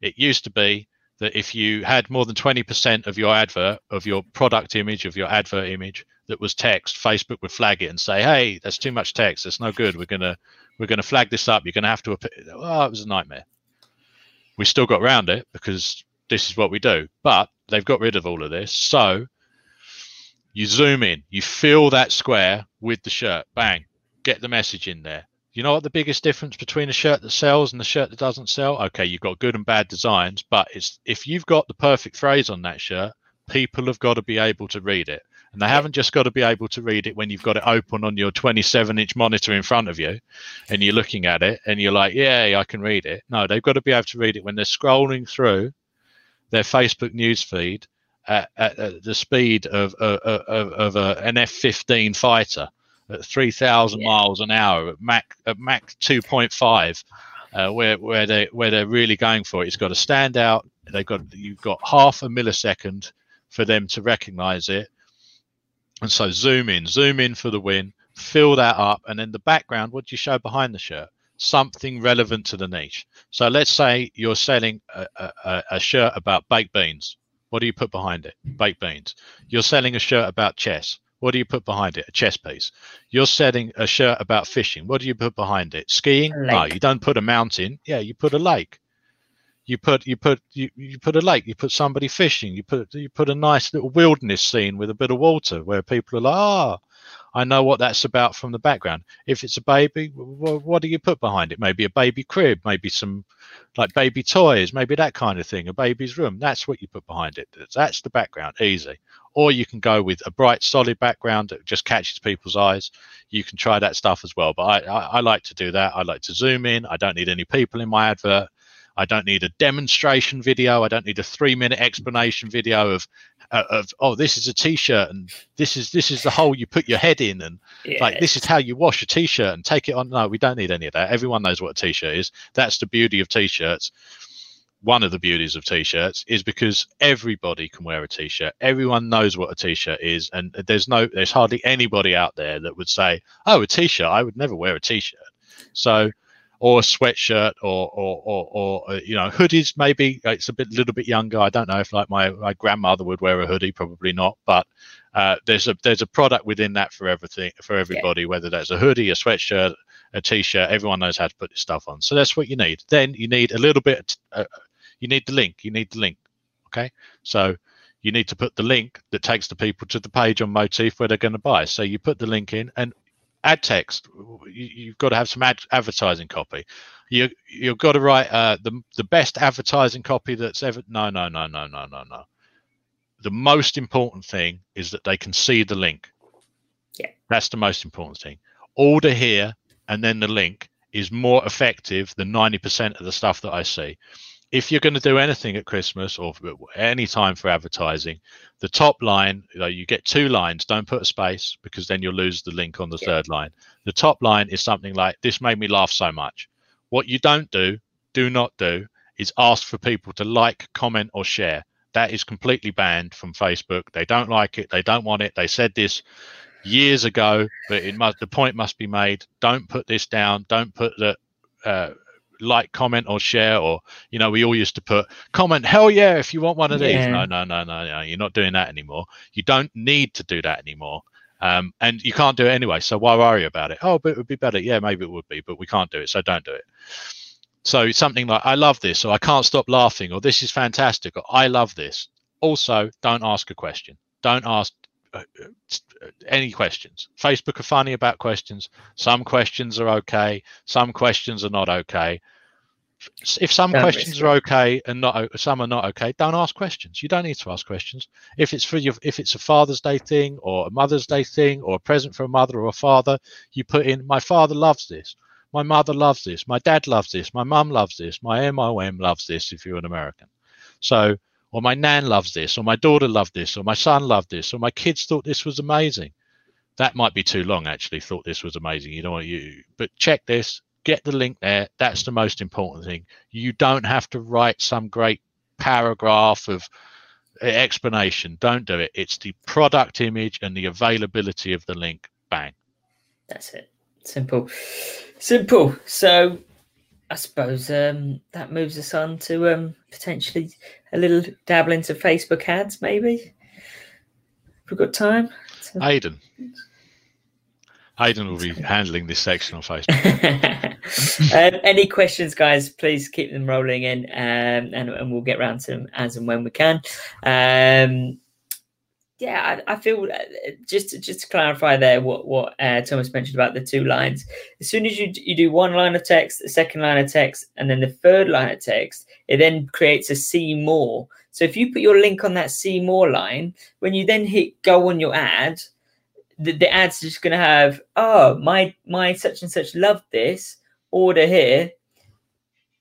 It used to be that if you had more than 20% of your advert, of your product image, of your advert image that was text, Facebook would flag it and say, "Hey, that's too much text. That's no good. We're gonna we're gonna flag this up. You're gonna have to." Oh, it was a nightmare. We still got around it because this is what we do, but they've got rid of all of this. So you zoom in, you fill that square with the shirt, bang, get the message in there. You know what the biggest difference between a shirt that sells and the shirt that doesn't sell? Okay, you've got good and bad designs, but it's if you've got the perfect phrase on that shirt, people have got to be able to read it. And they haven't just got to be able to read it when you've got it open on your 27 inch monitor in front of you and you're looking at it and you're like, yeah, I can read it. No, they've got to be able to read it when they're scrolling through their Facebook news feed at, at, at the speed of, of, of, of a, an F 15 fighter at 3,000 yeah. miles an hour at Mach, at Mach 2.5. uh, where where they where they're really going for it. It's got to stand out. They've got you've got half a millisecond for them to recognize it, and so zoom in, zoom in for the win, fill that up, and then the background. What do you show behind the shirt? Something relevant to the niche. So let's say you're selling a, a, a shirt about baked beans. What do you put behind it? Baked beans. You're selling a shirt about chess. What do you put behind it? A chess piece. You're selling a shirt about fishing. What do you put behind it? Skiing? No, you don't put a mountain. Yeah, you put a lake. You put you put you, you put a lake. You put somebody fishing. You put you put a nice little wilderness scene with a bit of water where people are like, ah, I know what that's about from the background. If it's a baby, what do you put behind it? Maybe a baby crib, maybe some like baby toys, maybe that kind of thing, a baby's room. That's what you put behind it. That's the background, easy. Or you can go with a bright, solid background that just catches people's eyes. You can try that stuff as well. But I, I, I like to do that. I like to zoom in. I don't need any people in my advert. I don't need a demonstration video. I don't need a three minute explanation video of, uh, of oh, this is a t-shirt and this is this is the hole you put your head in and yeah. like this is how you wash a t-shirt and take it on. No, we don't need any of that. Everyone knows what a t-shirt is. That's the beauty of t-shirts. One of the beauties of t-shirts is because everybody can wear a t-shirt. Everyone knows what a t-shirt is, and there's no, there's hardly anybody out there that would say, "Oh, a t-shirt. I would never wear a t-shirt." So or a sweatshirt or or or, or uh, you know hoodies maybe. It's a bit little bit younger. I don't know if like my, my grandmother would wear a hoodie probably not but uh, there's a there's a product within that for everything for everybody yeah. whether that's a hoodie a sweatshirt a t-shirt everyone knows how to put this stuff on. So that's what you need. Then you need a little bit uh, you need the link. You need the link okay? So you need to put the link that takes the people to the page on Moteefe where they're going to buy. So you put the link in and ad text. You, have got to have some ad, advertising copy. You you've got to write uh, the the best advertising copy that's ever. No, no, no, no, no, no, no. The most important thing is that they can see the link. Yeah, that's the most important thing. Order here and then the link is more effective than ninety percent of the stuff that I see if you're going to do anything at Christmas or any time for advertising, the top line, you, know, you get two lines. Don't put a space because then you'll lose the link on the yeah. third line. The top line is something like, This made me laugh so much. What you don't do, do not do, is ask for people to like, comment, or share. That is completely banned from Facebook. They don't like it. They don't want it. They said this years ago, but it must, the point must be made. Don't put this down. Don't put the uh, like, comment, or share, or you know, we all used to put comment, hell yeah, if you want one of these. No, no, no, no, no, you're not doing that anymore. You don't need to do that anymore. Um, and you can't do it anyway. So why worry about it? Oh, but it would be better. Yeah, maybe it would be, but we can't do it. So don't do it. So something like, I love this, or I can't stop laughing, or this is fantastic, or I love this. Also, don't ask a question. Don't ask uh, uh, any questions. Facebook are funny about questions. Some questions are okay. Some questions are not okay. If some don't questions are okay and not some are not okay, don't ask questions. You don't need to ask questions. If it's for your, if it's a Father's Day thing or a Mother's Day thing or a present for a mother or a father, you put in my father loves this. My mother loves this. My dad loves this. My mum loves this. My MOM loves this. If you're an American, so or my nan loves this, or my daughter loved this, or my son loved this, or my kids thought this was amazing. That might be too long, actually, thought this was amazing. You know, you, but check this, get the link there. That's the most important thing. You don't have to write some great paragraph of explanation. Don't do it. It's the product image and the availability of the link. Bang. That's it. Simple. Simple. So I suppose um, that moves us on to um, potentially a little dabble into Facebook ads, maybe. If We've got time. To... Aidan. Aidan will be handling this section on Facebook. um, any questions, guys? Please keep them rolling in, um, and, and, we'll get around to them as and when we can. Yeah, I, I, feel uh, just to, just to clarify there what what uh, Thomas mentioned about the two lines. As soon as you you do one line of text, the second line of text, and then the third line of text, it then creates a see more. So if you put your link on that see more line, when you then hit go on your ad, the, the ad's just going to have oh my my such and such loved this order here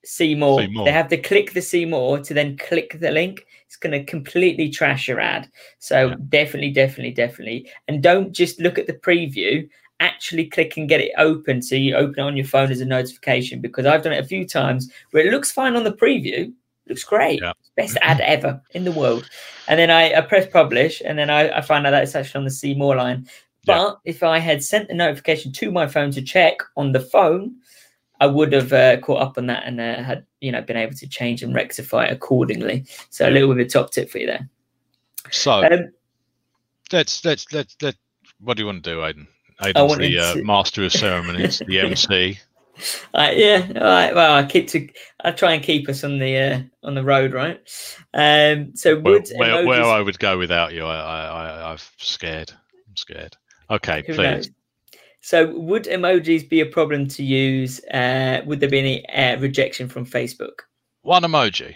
see more. see more. They have to click the see more to then click the link. It's going to completely trash your ad. So yeah. definitely, definitely, definitely. And don't just look at the preview actually click and get it open so you open it on your phone as a notification because I've done it a few times where it looks fine on the preview, looks great, Yeah. best ad ever in the world. And then I, I press publish and then I, I find out that it's actually on the see more line. Yeah. But if I had sent the notification to my phone to check on the phone, I would have uh, caught up on that and uh, had you know been able to change and rectify it accordingly. So a little bit of a top tip for you there. So Um, let's let's let's let. What do you want to do, Aiden? I Aiden's the uh, to- master of ceremonies, the MC. Uh, yeah, all right. Well, I keep to. I try and keep us on the uh, on the road, right? Um. So Where, would where, where emojis- I would go without you, I, I, I I'm scared. I'm scared. Okay, who please. knows? So would emojis be a problem to use? Uh, would there be any uh, rejection from Facebook? One emoji.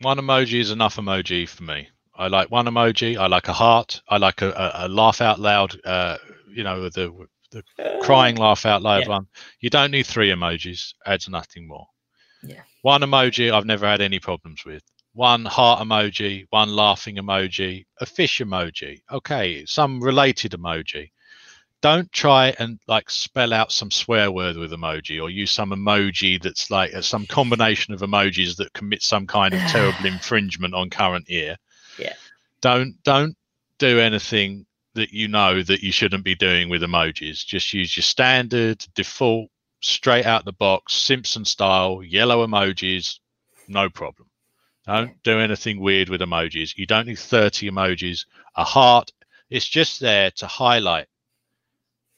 One emoji is enough emoji for me. I like one emoji. I like a heart. I like a, a, a laugh out loud. Uh, you know, the the crying laugh out loud yeah. one. You don't need three emojis. Adds nothing more. Yeah. One emoji I've never had any problems with. One heart emoji, one laughing emoji, a fish emoji. Okay, some related emoji. Don't try and like spell out some swear word with emoji or use some emoji that's like uh, some combination of emojis that commit some kind of terrible infringement on current year. Yeah. Don't don't do anything that you know that you shouldn't be doing with emojis. Just use your standard default straight out the box Simpson style yellow emojis, no problem. Don't do anything weird with emojis. You don't need 30 emojis. A heart, it's just there to highlight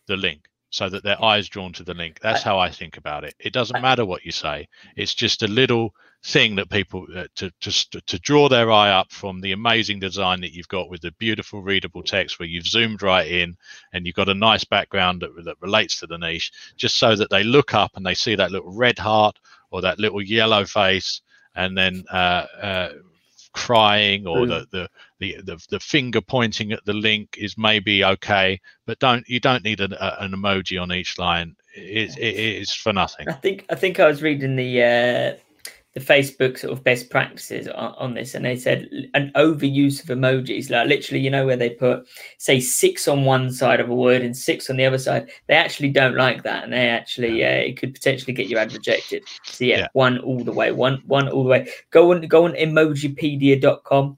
the link so that their eyes drawn to the link. That's how I think about it. It doesn't matter what you say. It's just a little thing that people uh, to to to draw their eye up from the amazing design that you've got with the beautiful readable text where you've zoomed right in and you've got a nice background that, that relates to the niche just so that they look up and they see that little red heart or that little yellow face and then uh, uh, crying or Mm. the, the the the the finger pointing at the link is maybe okay but don't you don't need an, a, an emoji on each line it's it is for nothing I think I think I was reading the uh, the Facebook sort of best practices on, on this, and they said an overuse of emojis, like literally, you know, where they put say six on one side of a word and six on the other side. They actually don't like that, and they actually uh, it could potentially get your ad rejected. So yeah, Yeah. one all the way, one one all the way. Go on, go on emojipedia.com.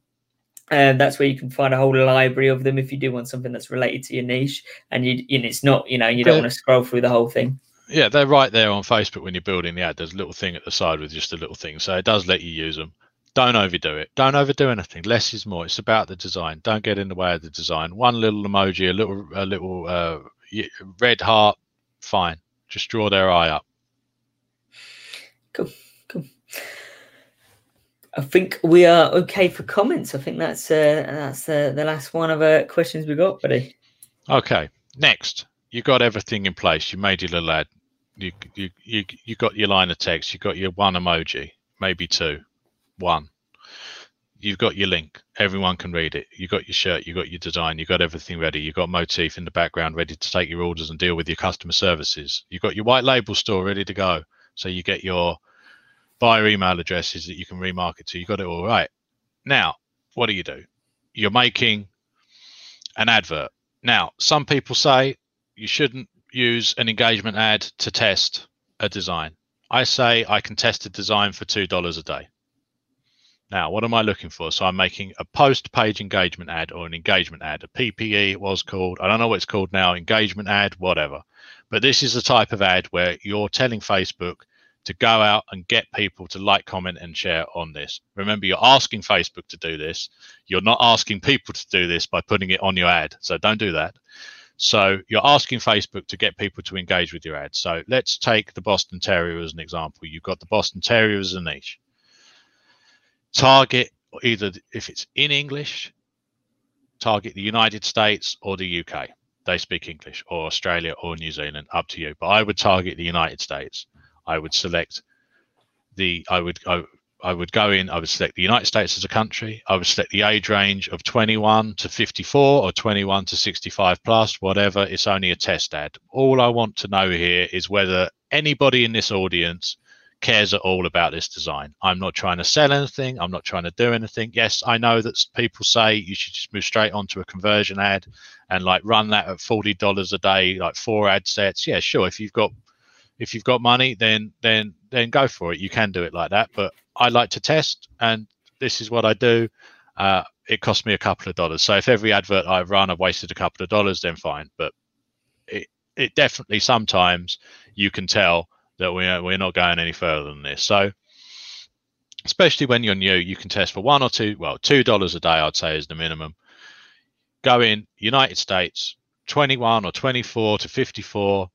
And that's where you can find a whole library of them if you do want something that's related to your niche, and you and it's not, you know, you don't want to scroll through the whole thing. Yeah they're right there on facebook when you're building the ad there's a little thing at the side with just a little thing so it does let you use them don't overdo it don't overdo anything less is more it's about the design don't get in the way of the design one little emoji a little a little uh, red heart fine just draw their eye up Cool, cool. I think we are okay for comments. I think that's uh, that's uh, the last one of uh, questions we got, buddy. Okay, next, you got everything in place. You made your little ad. You you you you got your line of text. You got your one emoji, maybe two, one. You've got your link. Everyone can read it. You got your shirt. You got your design. You got everything ready. You got Moteefe in the background ready to take your orders and deal with your customer services. You got your white label store ready to go. So you get your buyer email addresses that you can remarket to. You got it all right. Now, what do you do? You're making an advert. Now, some people say you shouldn't use an engagement ad to test a design. I say I can test a design for $2 a day. Now, what am I looking for? So I'm making a post page engagement ad or an engagement ad, a PPE it was called. I don't know what it's called now, engagement ad, whatever. But this is the type of ad where you're telling Facebook to go out and get people to like, comment, and share on this. Remember, you're asking Facebook to do this. You're not asking people to do this by putting it on your ad. So don't do that. So you're asking Facebook to get people to engage with your ad. So let's take the Boston Terrier as an example. You've got the Boston Terrier as a niche. Target either if it's in English, target the United States or the UK. They speak English or Australia or New Zealand, up to you. But I would target the United States. I would select the I would I, I would go in, I would select the United States as a country. I would select the age range of 21 to 54 or 21 to 65 plus, whatever. It's only a test ad. All I want to know here is whether anybody in this audience cares at all about this design. I'm not trying to sell anything. I'm not trying to do anything. Yes, I know that people say you should just move straight onto a conversion ad and like run that at forty dollars a day, like four ad sets. Yeah, sure. If you've got if you've got money, then then then go for it. You can do it like that. But I like to test, and this is what I do. Uh, it cost me a couple of dollars. So if every advert I've run, I've wasted a couple of dollars, then fine. But it it definitely sometimes you can tell that we're we're not going any further than this. So especially when you're new, you can test for one or two, well, two dollars a day, I'd say is the minimum. Go in United States, 21 or 24 to 54.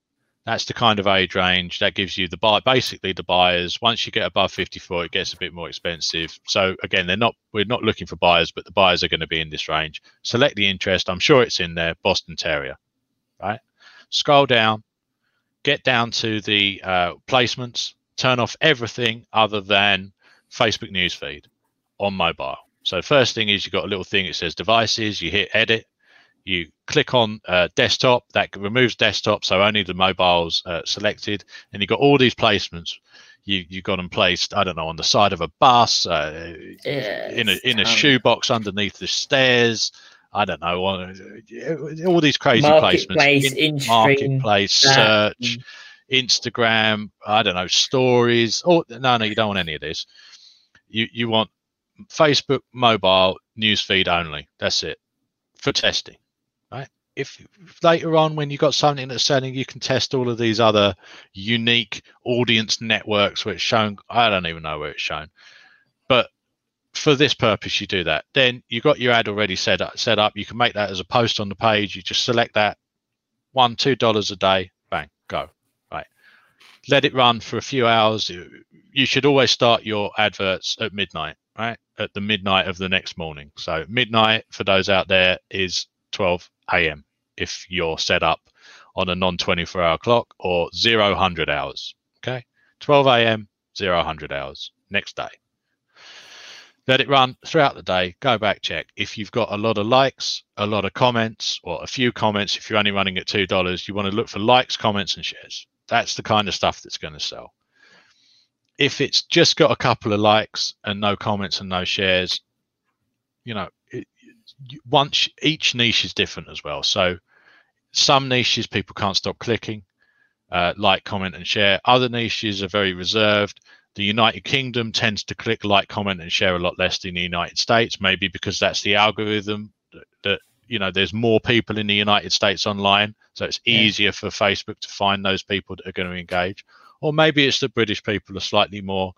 That's the kind of age range that gives you the buy. Basically, the buyers. Once you get above 54, it gets a bit more expensive. So again, they're not. We're not looking for buyers, but the buyers are going to be in this range. Select the interest. I'm sure it's in there. Boston Terrier, right? Scroll down get down to the uh, placements, turn off everything other than Facebook newsfeed on mobile. So first thing is you've got a little thing that says devices. You hit edit. You click on uh, desktop. That removes desktop, so only the mobiles uh, selected. And you've got all these placements. You you got them placed. I don't know on the side of a bus, uh, Yeah, in a in a um, shoebox underneath the stairs. I don't know. All, all these crazy placements. Marketplace, In- marketplace, that, search, Instagram, I don't know, stories. Oh no, no, you don't want any of this. You you want Facebook mobile newsfeed only. That's it for testing, right? If later on when you've got something that's selling, you can test all of these other unique audience networks where it's shown. I don't even know where it's shown, but for this purpose, you do that. Then you've got your ad already set up. Set up. You can make that as a post on the page. You just select that one, two dollars a day. Bang, go. Right. Let it run for a few hours. You, you should always start your adverts at midnight. Right at the midnight of the next morning. So midnight for those out there is 12 a.m. if you're set up on a non 24 hour clock or zero hundred hours. Okay, 12 a.m. zero hundred hours next day let it run throughout the day go back check if you've got a lot of likes a lot of comments or a few comments if you're only running at two dollars you want to look for likes comments and shares that's the kind of stuff that's going to sell if it's just got a couple of likes and no comments and no shares you know once each niche is different as well so some niches people can't stop clicking uh, like comment and share other niches are very reserved the United Kingdom tends to click like, comment, and share a lot less than the United States, maybe because that's the algorithm that, that you know there's more people in the United States online, so it's Yeah. easier for Facebook to find those people that are going to engage. Or maybe it's that British people are slightly more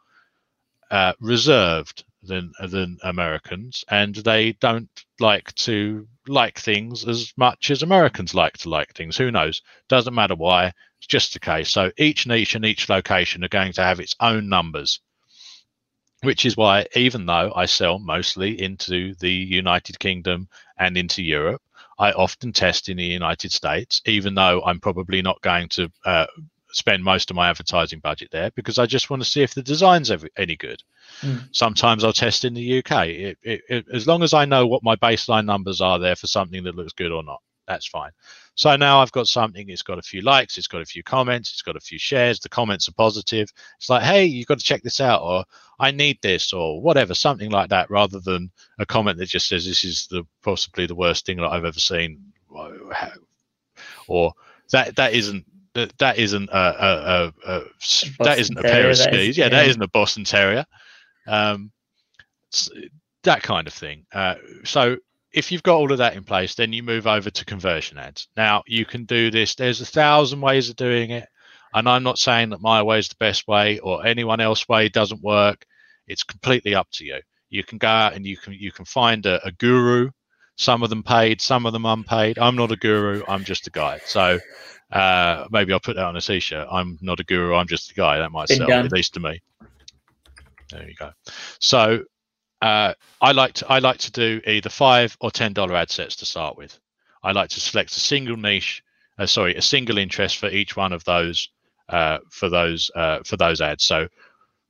uh, reserved than than Americans, and they don't like to like things as much as Americans like to like things. Who knows? Doesn't matter why. It's just the case. So each niche and each location are going to have its own numbers, which is why, even though I sell mostly into the United Kingdom and into Europe, I often test in the United States, even though I'm probably not going to uh, spend most of my advertising budget there because I just want to see if the design's ever, any good. Mm. Sometimes I'll test in the UK. It, it, it, as long as I know what my baseline numbers are there for something that looks good or not, that's fine. So now I've got something, it's got a few likes, it's got a few comments, it's got a few shares, the comments are positive. It's like, hey, you've got to check this out, or I need this, or whatever, something like that, rather than a comment that just says this is the possibly the worst thing that I've ever seen. Or that that isn't that, that isn't a, a, a, a that isn't a pair of that is- skis. Yeah, that yeah. isn't a Boston Terrier. Um, that kind of thing. Uh, so if you've got all of that in place, then you move over to conversion ads. Now you can do this. There's a thousand ways of doing it, and I'm not saying that my way is the best way or anyone else way doesn't work. It's completely up to you. You can go out and you can you can find a, a guru. Some of them paid, some of them unpaid. I'm not a guru. I'm just a guy. So uh, maybe I'll put that on a t-shirt. I'm not a guru. I'm just a guy. That might Been sell done. at least to me. There you go. So uh, I like to I like to do either five or ten dollar ad sets to start with. I like to select a single niche, uh, sorry, a single interest for each one of those uh, for those uh, for those ads. So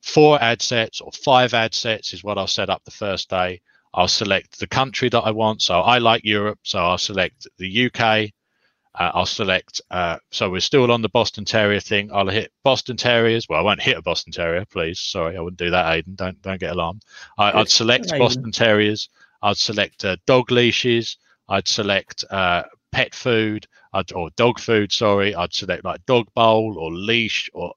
four ad sets or five ad sets is what I'll set up the first day. I'll select the country that I want. So I like Europe, so I'll select the UK. Uh, I'll select. Uh, so we're still on the Boston Terrier thing. I'll hit Boston Terriers. Well, I won't hit a Boston Terrier, please. Sorry, I wouldn't do that, Aidan. Don't don't get alarmed. I, would select Boston Terriers. I'd select uh, dog leashes. I'd select uh, pet food I'd, or dog food. Sorry, I'd select like dog bowl or leash or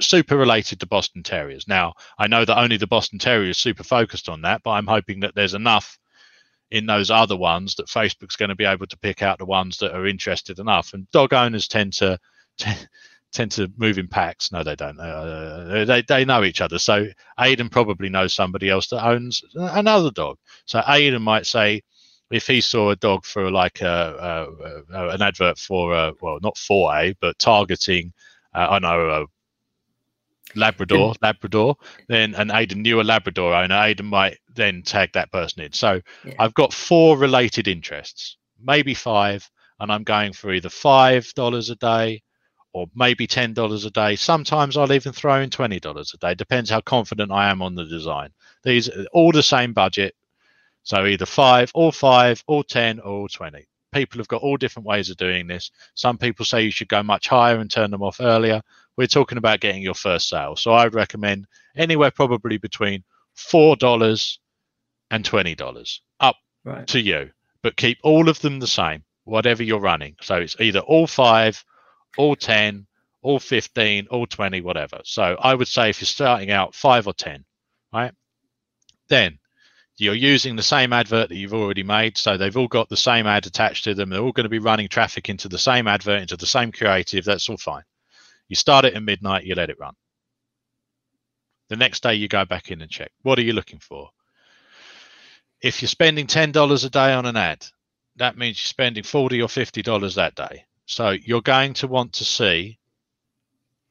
super related to Boston Terriers. Now, I know that only the Boston Terrier is super focused on that, but I'm hoping that there's enough in those other ones that Facebook's going to be able to pick out the ones that are interested enough. And dog owners tend to tend to move in packs. No, they don't. Uh, they they know each other. So Aidan probably knows somebody else that owns another dog. So Aidan might say. If he saw a dog for like a, a, a an advert for a, well not for a but targeting uh, I know Labrador, Labrador, then and Aidan knew a Labrador owner, Aidan might then tag that person in. So yeah. I've got four related interests, maybe five, and I'm going for either five dollars a day or maybe ten dollars a day. Sometimes I'll even throw in twenty dollars a day. Depends how confident I am on the design. These are all the same budget. So either five, or five, or ten, or twenty. People have got all different ways of doing this. Some people say you should go much higher and turn them off earlier we're talking about getting your first sale. So I'd recommend anywhere probably between four dollars and twenty dollars, up right. to you. But keep all of them the same, whatever you're running. So it's either all five, all ten, all fifteen, all twenty, whatever. So I would say if you're starting out five or ten, right, then you're using the same advert that you've already made. So they've all got the same ad attached to them. They're all going to be running traffic into the same advert, into the same creative. That's all fine. You start it at midnight, you let it run. The next day, you go back in and check. What are you looking for? If you're spending $10 a day on an ad, that means you're spending 40 or $50 that day. So you're going to want to see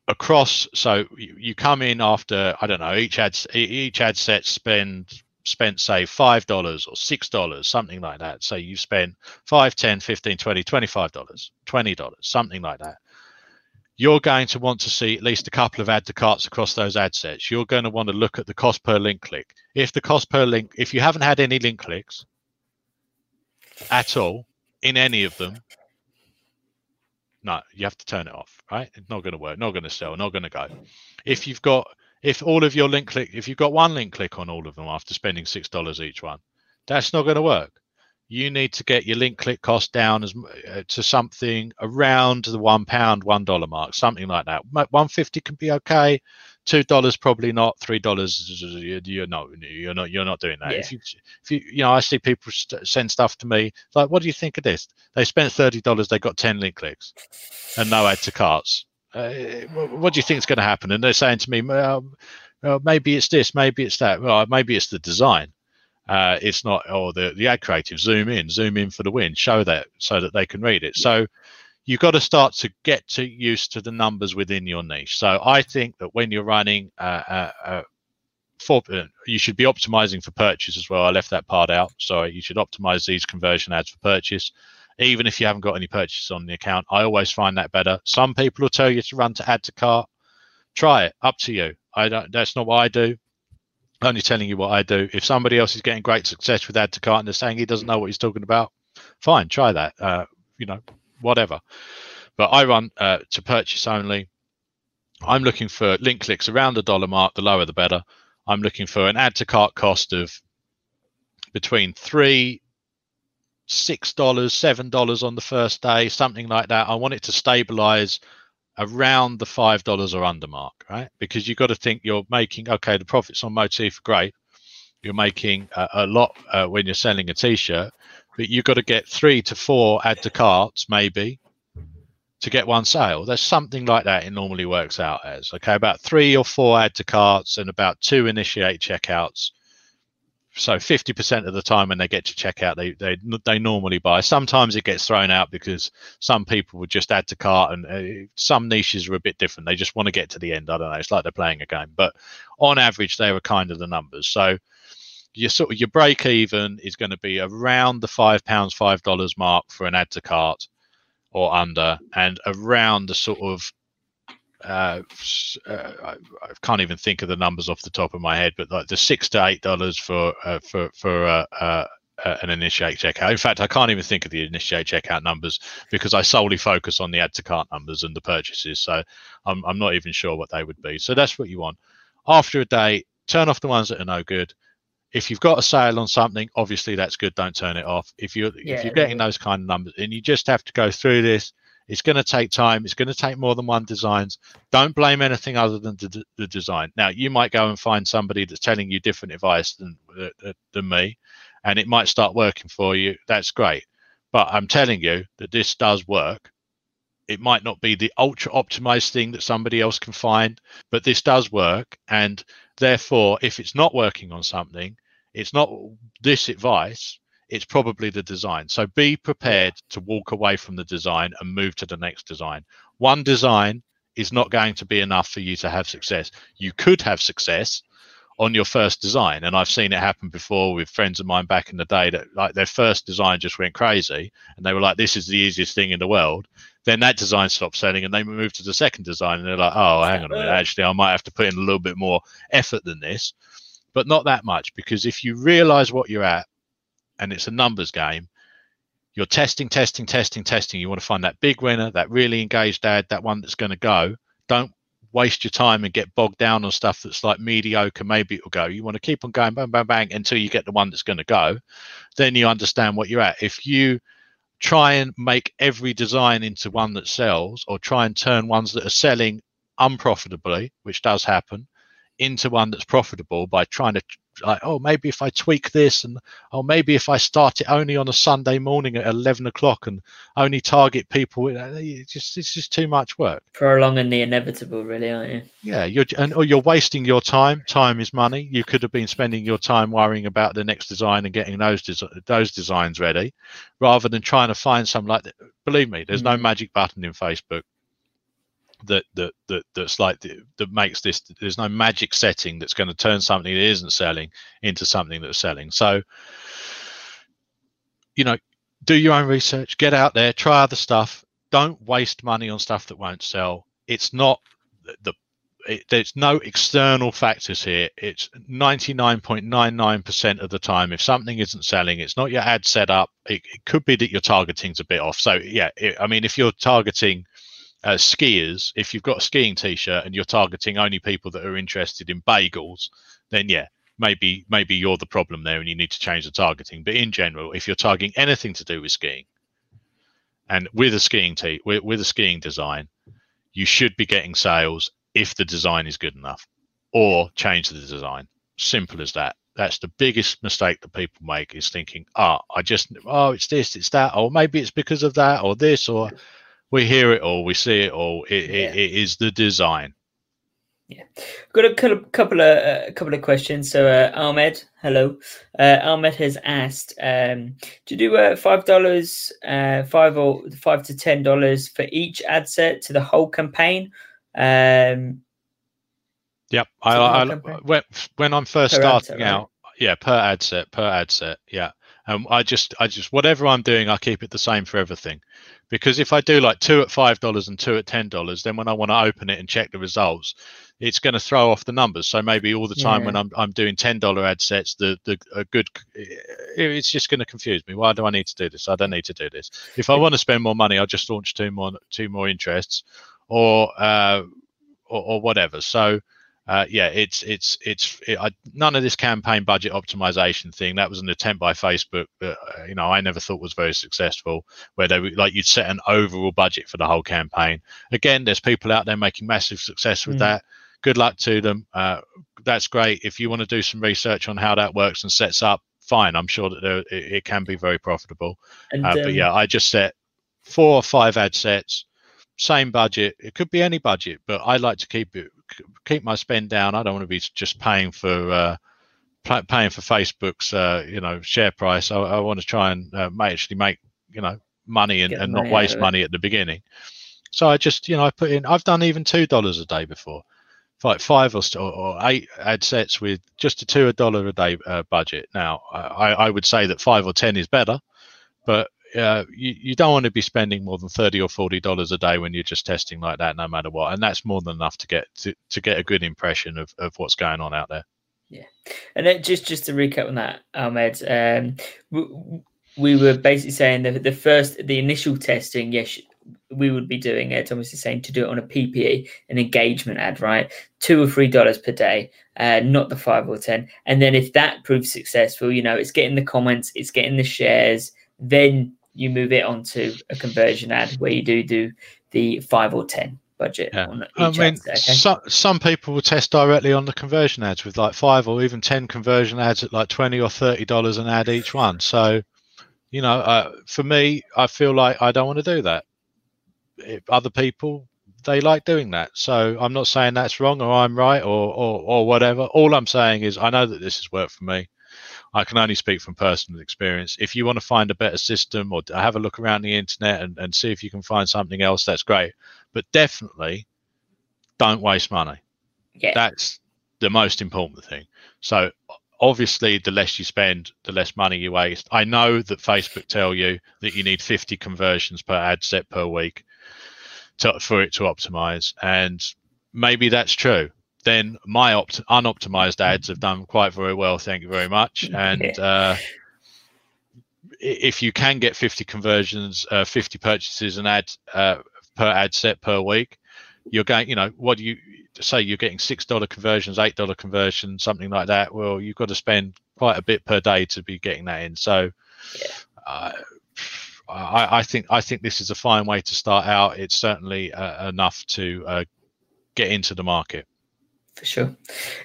across. So you come in after, I don't know, each ad, each ad set spend spent say five dollars or six dollars something like that so you spent five ten fifteen twenty twenty five dollars twenty dollars something like that you're going to want to see at least a couple of add to carts across those ad sets. You're going to want to look at the cost per link click. If the cost per link, if you haven't had any link clicks at all in any of them, no, you have to turn it off, right? It's not going to work, not going to sell, not going to go. If you've got, if all of your link click, if you've got one link click on all of them after spending $6 each one, that's not going to work you need to get your link click cost down as uh, to something around the one pound one dollar mark something like that. 150 can be okay. Two dollars probably not. Three dollars you're not you're not you're not doing that. Yeah. if you if you you know i see people st- send stuff to me like what do you think of this? They spent 30 dollars they got 10 link clicks and no add to carts uh, what do you think is going to happen? And they're saying to me well, well, maybe it's this maybe it's that. Well maybe it's the design uh, it's not, or the, the ad creative, zoom in, zoom in for the win, show that so that they can read it. So you've got to start to get to used to the numbers within your niche. So I think that when you're running uh, uh, uh for, uh, you should be optimizing for purchase as well. I left that part out. Sorry, you should optimize these conversion ads for purchase, even if you haven't got any purchases on the account. I always find that better. Some people will tell you to run to add to cart. Try it. Up to you. I don't. That's not what I do only telling you what I do. If somebody else is getting great success with add to cart and they're saying he doesn't know what he's talking about, fine, try that. Uh, you know, whatever. But I run uh, to purchase only. I'm looking for link clicks around the dollar mark. The lower, the better. I'm looking for an add to cart cost of between three, six dollars, seven dollars on the first day, something like that. I want it to stabilize around the five dollars or under mark, right? Because you've got to think you're making okay. The profits on Moteefe great. You're making a, a lot uh, when you're selling a T-shirt, but you've got to get three to four add to carts maybe to get one sale. There's something like that. It normally works out as okay, about three or four add to carts and about two initiate checkouts so 50% of the time when they get to checkout they, they they normally buy. Sometimes it gets thrown out because some people would just add to cart and uh, some niches are a bit different. They just want to get to the end. I don't know. It's like they're playing a game. But on average they were kind of the numbers. So your sort of your break even is going to be around the five pounds five dollars mark for an add to cart or under and around the sort of uh, uh, I, I, can't even think of the numbers off the top of my head, but like the six to eight dollars for uh, for for uh, uh, uh, an initiate checkout. In fact, I can't even think of the initiate checkout numbers because I solely focus on the add to cart numbers and the purchases. So I'm, I'm not even sure what they would be. So that's what you want. After a day, turn off the ones that are no good. If you've got a sale on something, obviously that's good. Don't turn it off. If you're yeah, if you're getting those kind of numbers, and you just have to go through this, it's going to take time. It's going to take more than one designs. Don't blame anything other than the, the design. Now, you might go and find somebody that's telling you different advice than than me, and it might start working for you. That's great. But I'm telling you that this does work. It might not be the ultra optimized thing that somebody else can find, but this does work. And therefore, if it's not working on something, it's not this advice it's probably the design. So be prepared to walk away from the design and move to the next design. One design is not going to be enough for you to have success. You could have success on your first design, and I've seen it happen before with friends of mine back in the day that like their first design just went crazy, and they were like, "This is the easiest thing in the world." Then that design stopped selling, and they moved to the second design, and they're like, "Oh, hang on a minute, actually, I might have to put in a little bit more effort than this." But not that much, because if you realize what you're at and it's a numbers game, you're testing, testing, testing, testing. You want to find that big winner, that really engaged ad, that one that's going to go. Don't waste your time and get bogged down on stuff that's like mediocre. Maybe it'll go. You want to keep on going, bang, bang, bang, until you get the one that's going to go. Then you understand what you're at. If you try and make every design into one that sells, or try and turn ones that are selling unprofitably, which does happen, into one that's profitable by trying to like, oh, maybe if I tweak this, and oh, maybe if I start it only on a Sunday morning at eleven o'clock and only target people, it's just it's just too much work. Prolonging the inevitable, really, aren't you? Yeah, you're and or you're wasting your time. Time is money. You could have been spending your time worrying about the next design and getting those des- those designs ready, rather than trying to find some like. Believe me, there's mm. no magic button in Facebook that that that that's like that makes this there's no magic setting that's going to turn something that isn't selling into something that's selling so you know do your own research get out there try other stuff don't waste money on stuff that won't sell it's not the it, there's no external factors here. It's 99.99% of the time. If something isn't selling, it's not your ad setup. It, it could be that your targeting's a bit off. So yeah, it, I mean, if you're targeting uh, skiers, if you've got a skiing t-shirt and you're targeting only people that are interested in bagels, then yeah, maybe maybe you're the problem there and you need to change the targeting. But in general, if you're targeting anything to do with skiing, and with a skiing t with, with a skiing design, you should be getting sales if the design is good enough, or change the design. Simple as that. That's the biggest mistake that people make is thinking, ah, oh, I just, oh, it's this, it's that, or maybe it's because of that, or this, or we hear it all, we see it all. It, yeah. it, it is the design. Yeah, got a couple of a uh, couple of questions. So uh, Ahmed, hello. Uh, Ahmed has asked, um, do you do uh, five dollars, uh, five or five to ten dollars for each ad set to the whole campaign? Um, yep, I, I, campaign? when, when I'm first per starting set, out, right? yeah, per ad set, per ad set, yeah. Um, I just, I just, whatever I'm doing, I keep it the same for everything because if I do like two at five dollars and two at ten dollars, then when I want to open it and check the results, it's going to throw off the numbers. So maybe all the time yeah. when I'm I'm doing ten dollar ad sets, the the a good it's just going to confuse me. Why do I need to do this? I don't need to do this. If I want to spend more money, I'll just launch two more two more interests, or uh, or, or whatever. So uh, yeah, it's it's it's it, I, none of this campaign budget optimization thing. That was an attempt by Facebook that uh, you know I never thought was very successful. Where they like you'd set an overall budget for the whole campaign. Again, there's people out there making massive success with mm. that. Good luck to them. Uh, that's great. If you want to do some research on how that works and sets up, fine. I'm sure that there, it, it, can be very profitable. And, uh, um, but yeah, I just set four or five ad sets same budget. It could be any budget, but I like to keep it keep my spend down. I don't want to be just paying for uh, paying for Facebook's uh, you know share price. I, I want to try and uh, actually make you know money and, and money not waste money at the beginning. So I just you know I put in. I've done even two dollars a day before, like five or, or eight ad sets with just a two a dollar a day uh, budget. Now I, I would say that five or ten is better, but you, you don't want to be spending more than 30 or 40 dollars a day when you're just testing like that no matter what and that's more than enough to get to, to get a good impression of, of what's going on out there Yeah, and then just just to recap on that, Ahmed, um, we, we were basically saying that the first, the initial testing, yes, we would be doing it. Thomas is saying to do it on a PPE, an engagement ad, right? Two or three dollars per day, uh, not the five or ten. And then if that proves successful, you know, it's getting the comments, it's getting the shares. Then you move it onto a conversion ad where you do do the five or ten budget. Yeah. I mean, ad, okay? so, some people will test directly on the conversion ads with like five or even ten conversion ads at like twenty or thirty dollars an ad each one. So, you know, uh, for me, I feel like I don't want to do that If other people they like doing that. So I'm not saying that's wrong or I'm right or, or, or whatever. All I'm saying is I know that this has worked for me. I can only speak from personal experience. If you want to find a better system or have a look around the internet and, and see if you can find something else, that's great. But definitely don't waste money. Yeah. That's the most important thing. So obviously the less you spend the less money you waste i know that facebook tell you that you need 50 conversions per ad set per week to, for it to optimize. And maybe that's true. Then my opt- unoptimized ads have done quite very well. Thank you very much. And uh, if you can get 50 conversions, uh, 50 purchases an ad uh, per ad set per week, you're going, you know, what do you say? You're getting $6 conversions, $8 conversions, something like that. Well, you've got to spend quite a bit per day to be getting that in. So, yeah. Uh, I, I, think I think this is a fine way to start out. It's certainly uh, enough to uh, get into the market. For sure.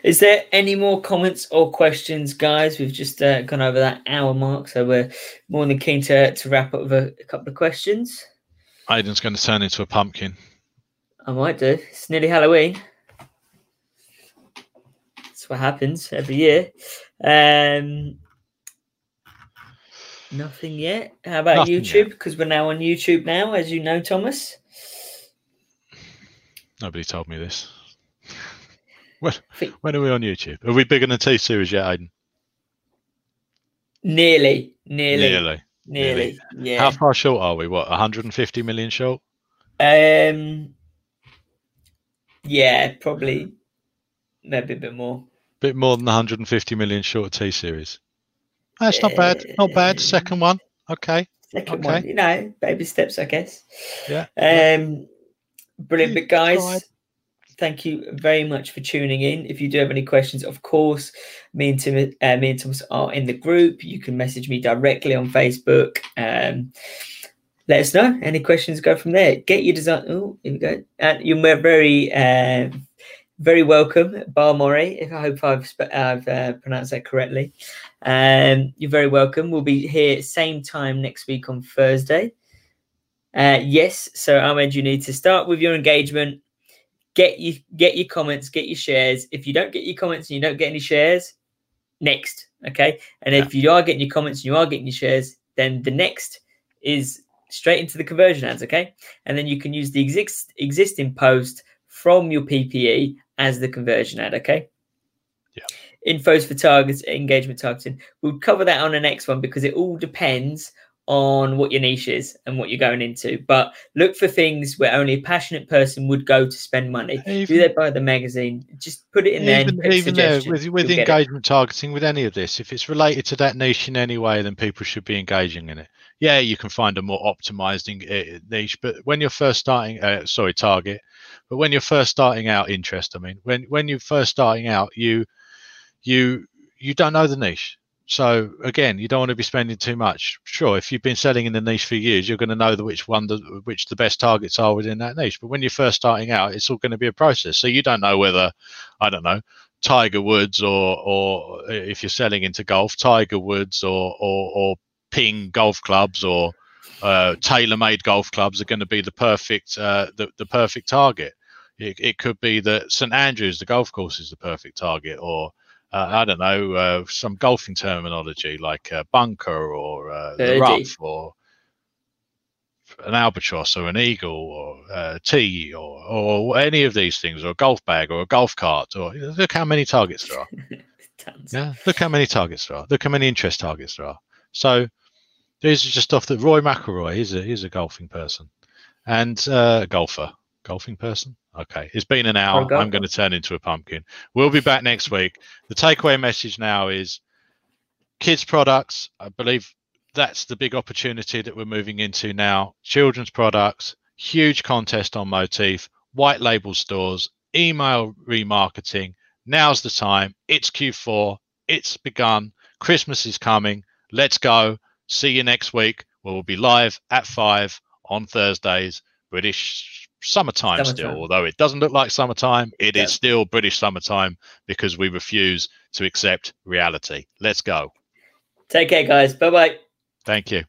Is there any more comments or questions, guys? We've just uh, gone over that hour mark, so we're more than keen to, to wrap up with a, a couple of questions. Aidan's going to turn into a pumpkin. I might do. It's nearly Halloween. That's what happens every year. Um, Nothing yet. How about Nothing YouTube? Because we're now on YouTube now, as you know, Thomas. Nobody told me this. When, when are we on YouTube? Are we bigger than T series yet, Aidan? Nearly, nearly, nearly, nearly. Yeah. How far short are we? What, 150 million short? Um. Yeah, probably. Maybe a bit more. Bit more than 150 million short T series. That's not bad. Not bad. Second one. Okay. Second okay. one. You know, baby steps, I guess. Yeah. Um, brilliant. But guys, thank you very much for tuning in. If you do have any questions, of course, me and Tim, uh, me and Thomas are in the group. You can message me directly on Facebook. Um, let us know. Any questions, go from there. Get your design. Oh, here we go. And you're very, uh, very welcome, Barmore. If I hope I've, I've uh, pronounced that correctly. Um, you're very welcome. We'll be here same time next week on Thursday. Uh, yes, so Ahmed, you need to start with your engagement. Get you get your comments, get your shares. If you don't get your comments and you don't get any shares, next, okay. And yeah. if you are getting your comments and you are getting your shares, then the next is straight into the conversion ads, okay. And then you can use the exist existing post from your PPE as the conversion ad, okay. Yeah infos for targets, engagement targeting. We'll cover that on the next one because it all depends on what your niche is and what you're going into. But look for things where only a passionate person would go to spend money. Even, Do that by the magazine. Just put it in even, there. Even there, with, with engagement targeting, with any of this, if it's related to that niche in any way, then people should be engaging in it. Yeah, you can find a more optimized eh, niche, but when you're first starting, uh, sorry, target, but when you're first starting out, interest. I mean, when when you're first starting out, you you you don't know the niche. So again, you don't want to be spending too much. Sure, if you've been selling in the niche for years, you're going to know which one, the, which the best targets are within that niche. But when you're first starting out, it's all going to be a process. So you don't know whether, I don't know, Tiger Woods or or if you're selling into golf, Tiger Woods or or, or Ping golf clubs or uh, TaylorMade golf clubs are going to be the perfect uh, the, the perfect target. It, it could be that St Andrews, the golf course, is the perfect target, or uh, I don't know, uh, some golfing terminology like a bunker or uh, the rough or an albatross or an eagle or a tee or, or any of these things or a golf bag or a golf cart or look how many targets there are. yeah, look how many targets there are. Look how many interest targets there are. So this is just stuff that Rory McIlroy is a he's a golfing person and uh, a golfer. Golfing person. Okay, it's been an hour. I'm going to turn into a pumpkin. We'll be back next week. The takeaway message now is kids' products. I believe that's the big opportunity that we're moving into now. Children's products, huge contest on Moteefe, white label stores, email remarketing. Now's the time. It's Q4. It's begun. Christmas is coming. Let's go. See you next week. We'll be live at five on Thursdays, British summertime, summertime. still. Although it doesn't look like summertime, it yeah. is still British summertime because we refuse to accept reality. Let's go. Take care, guys. Bye bye. Thank you.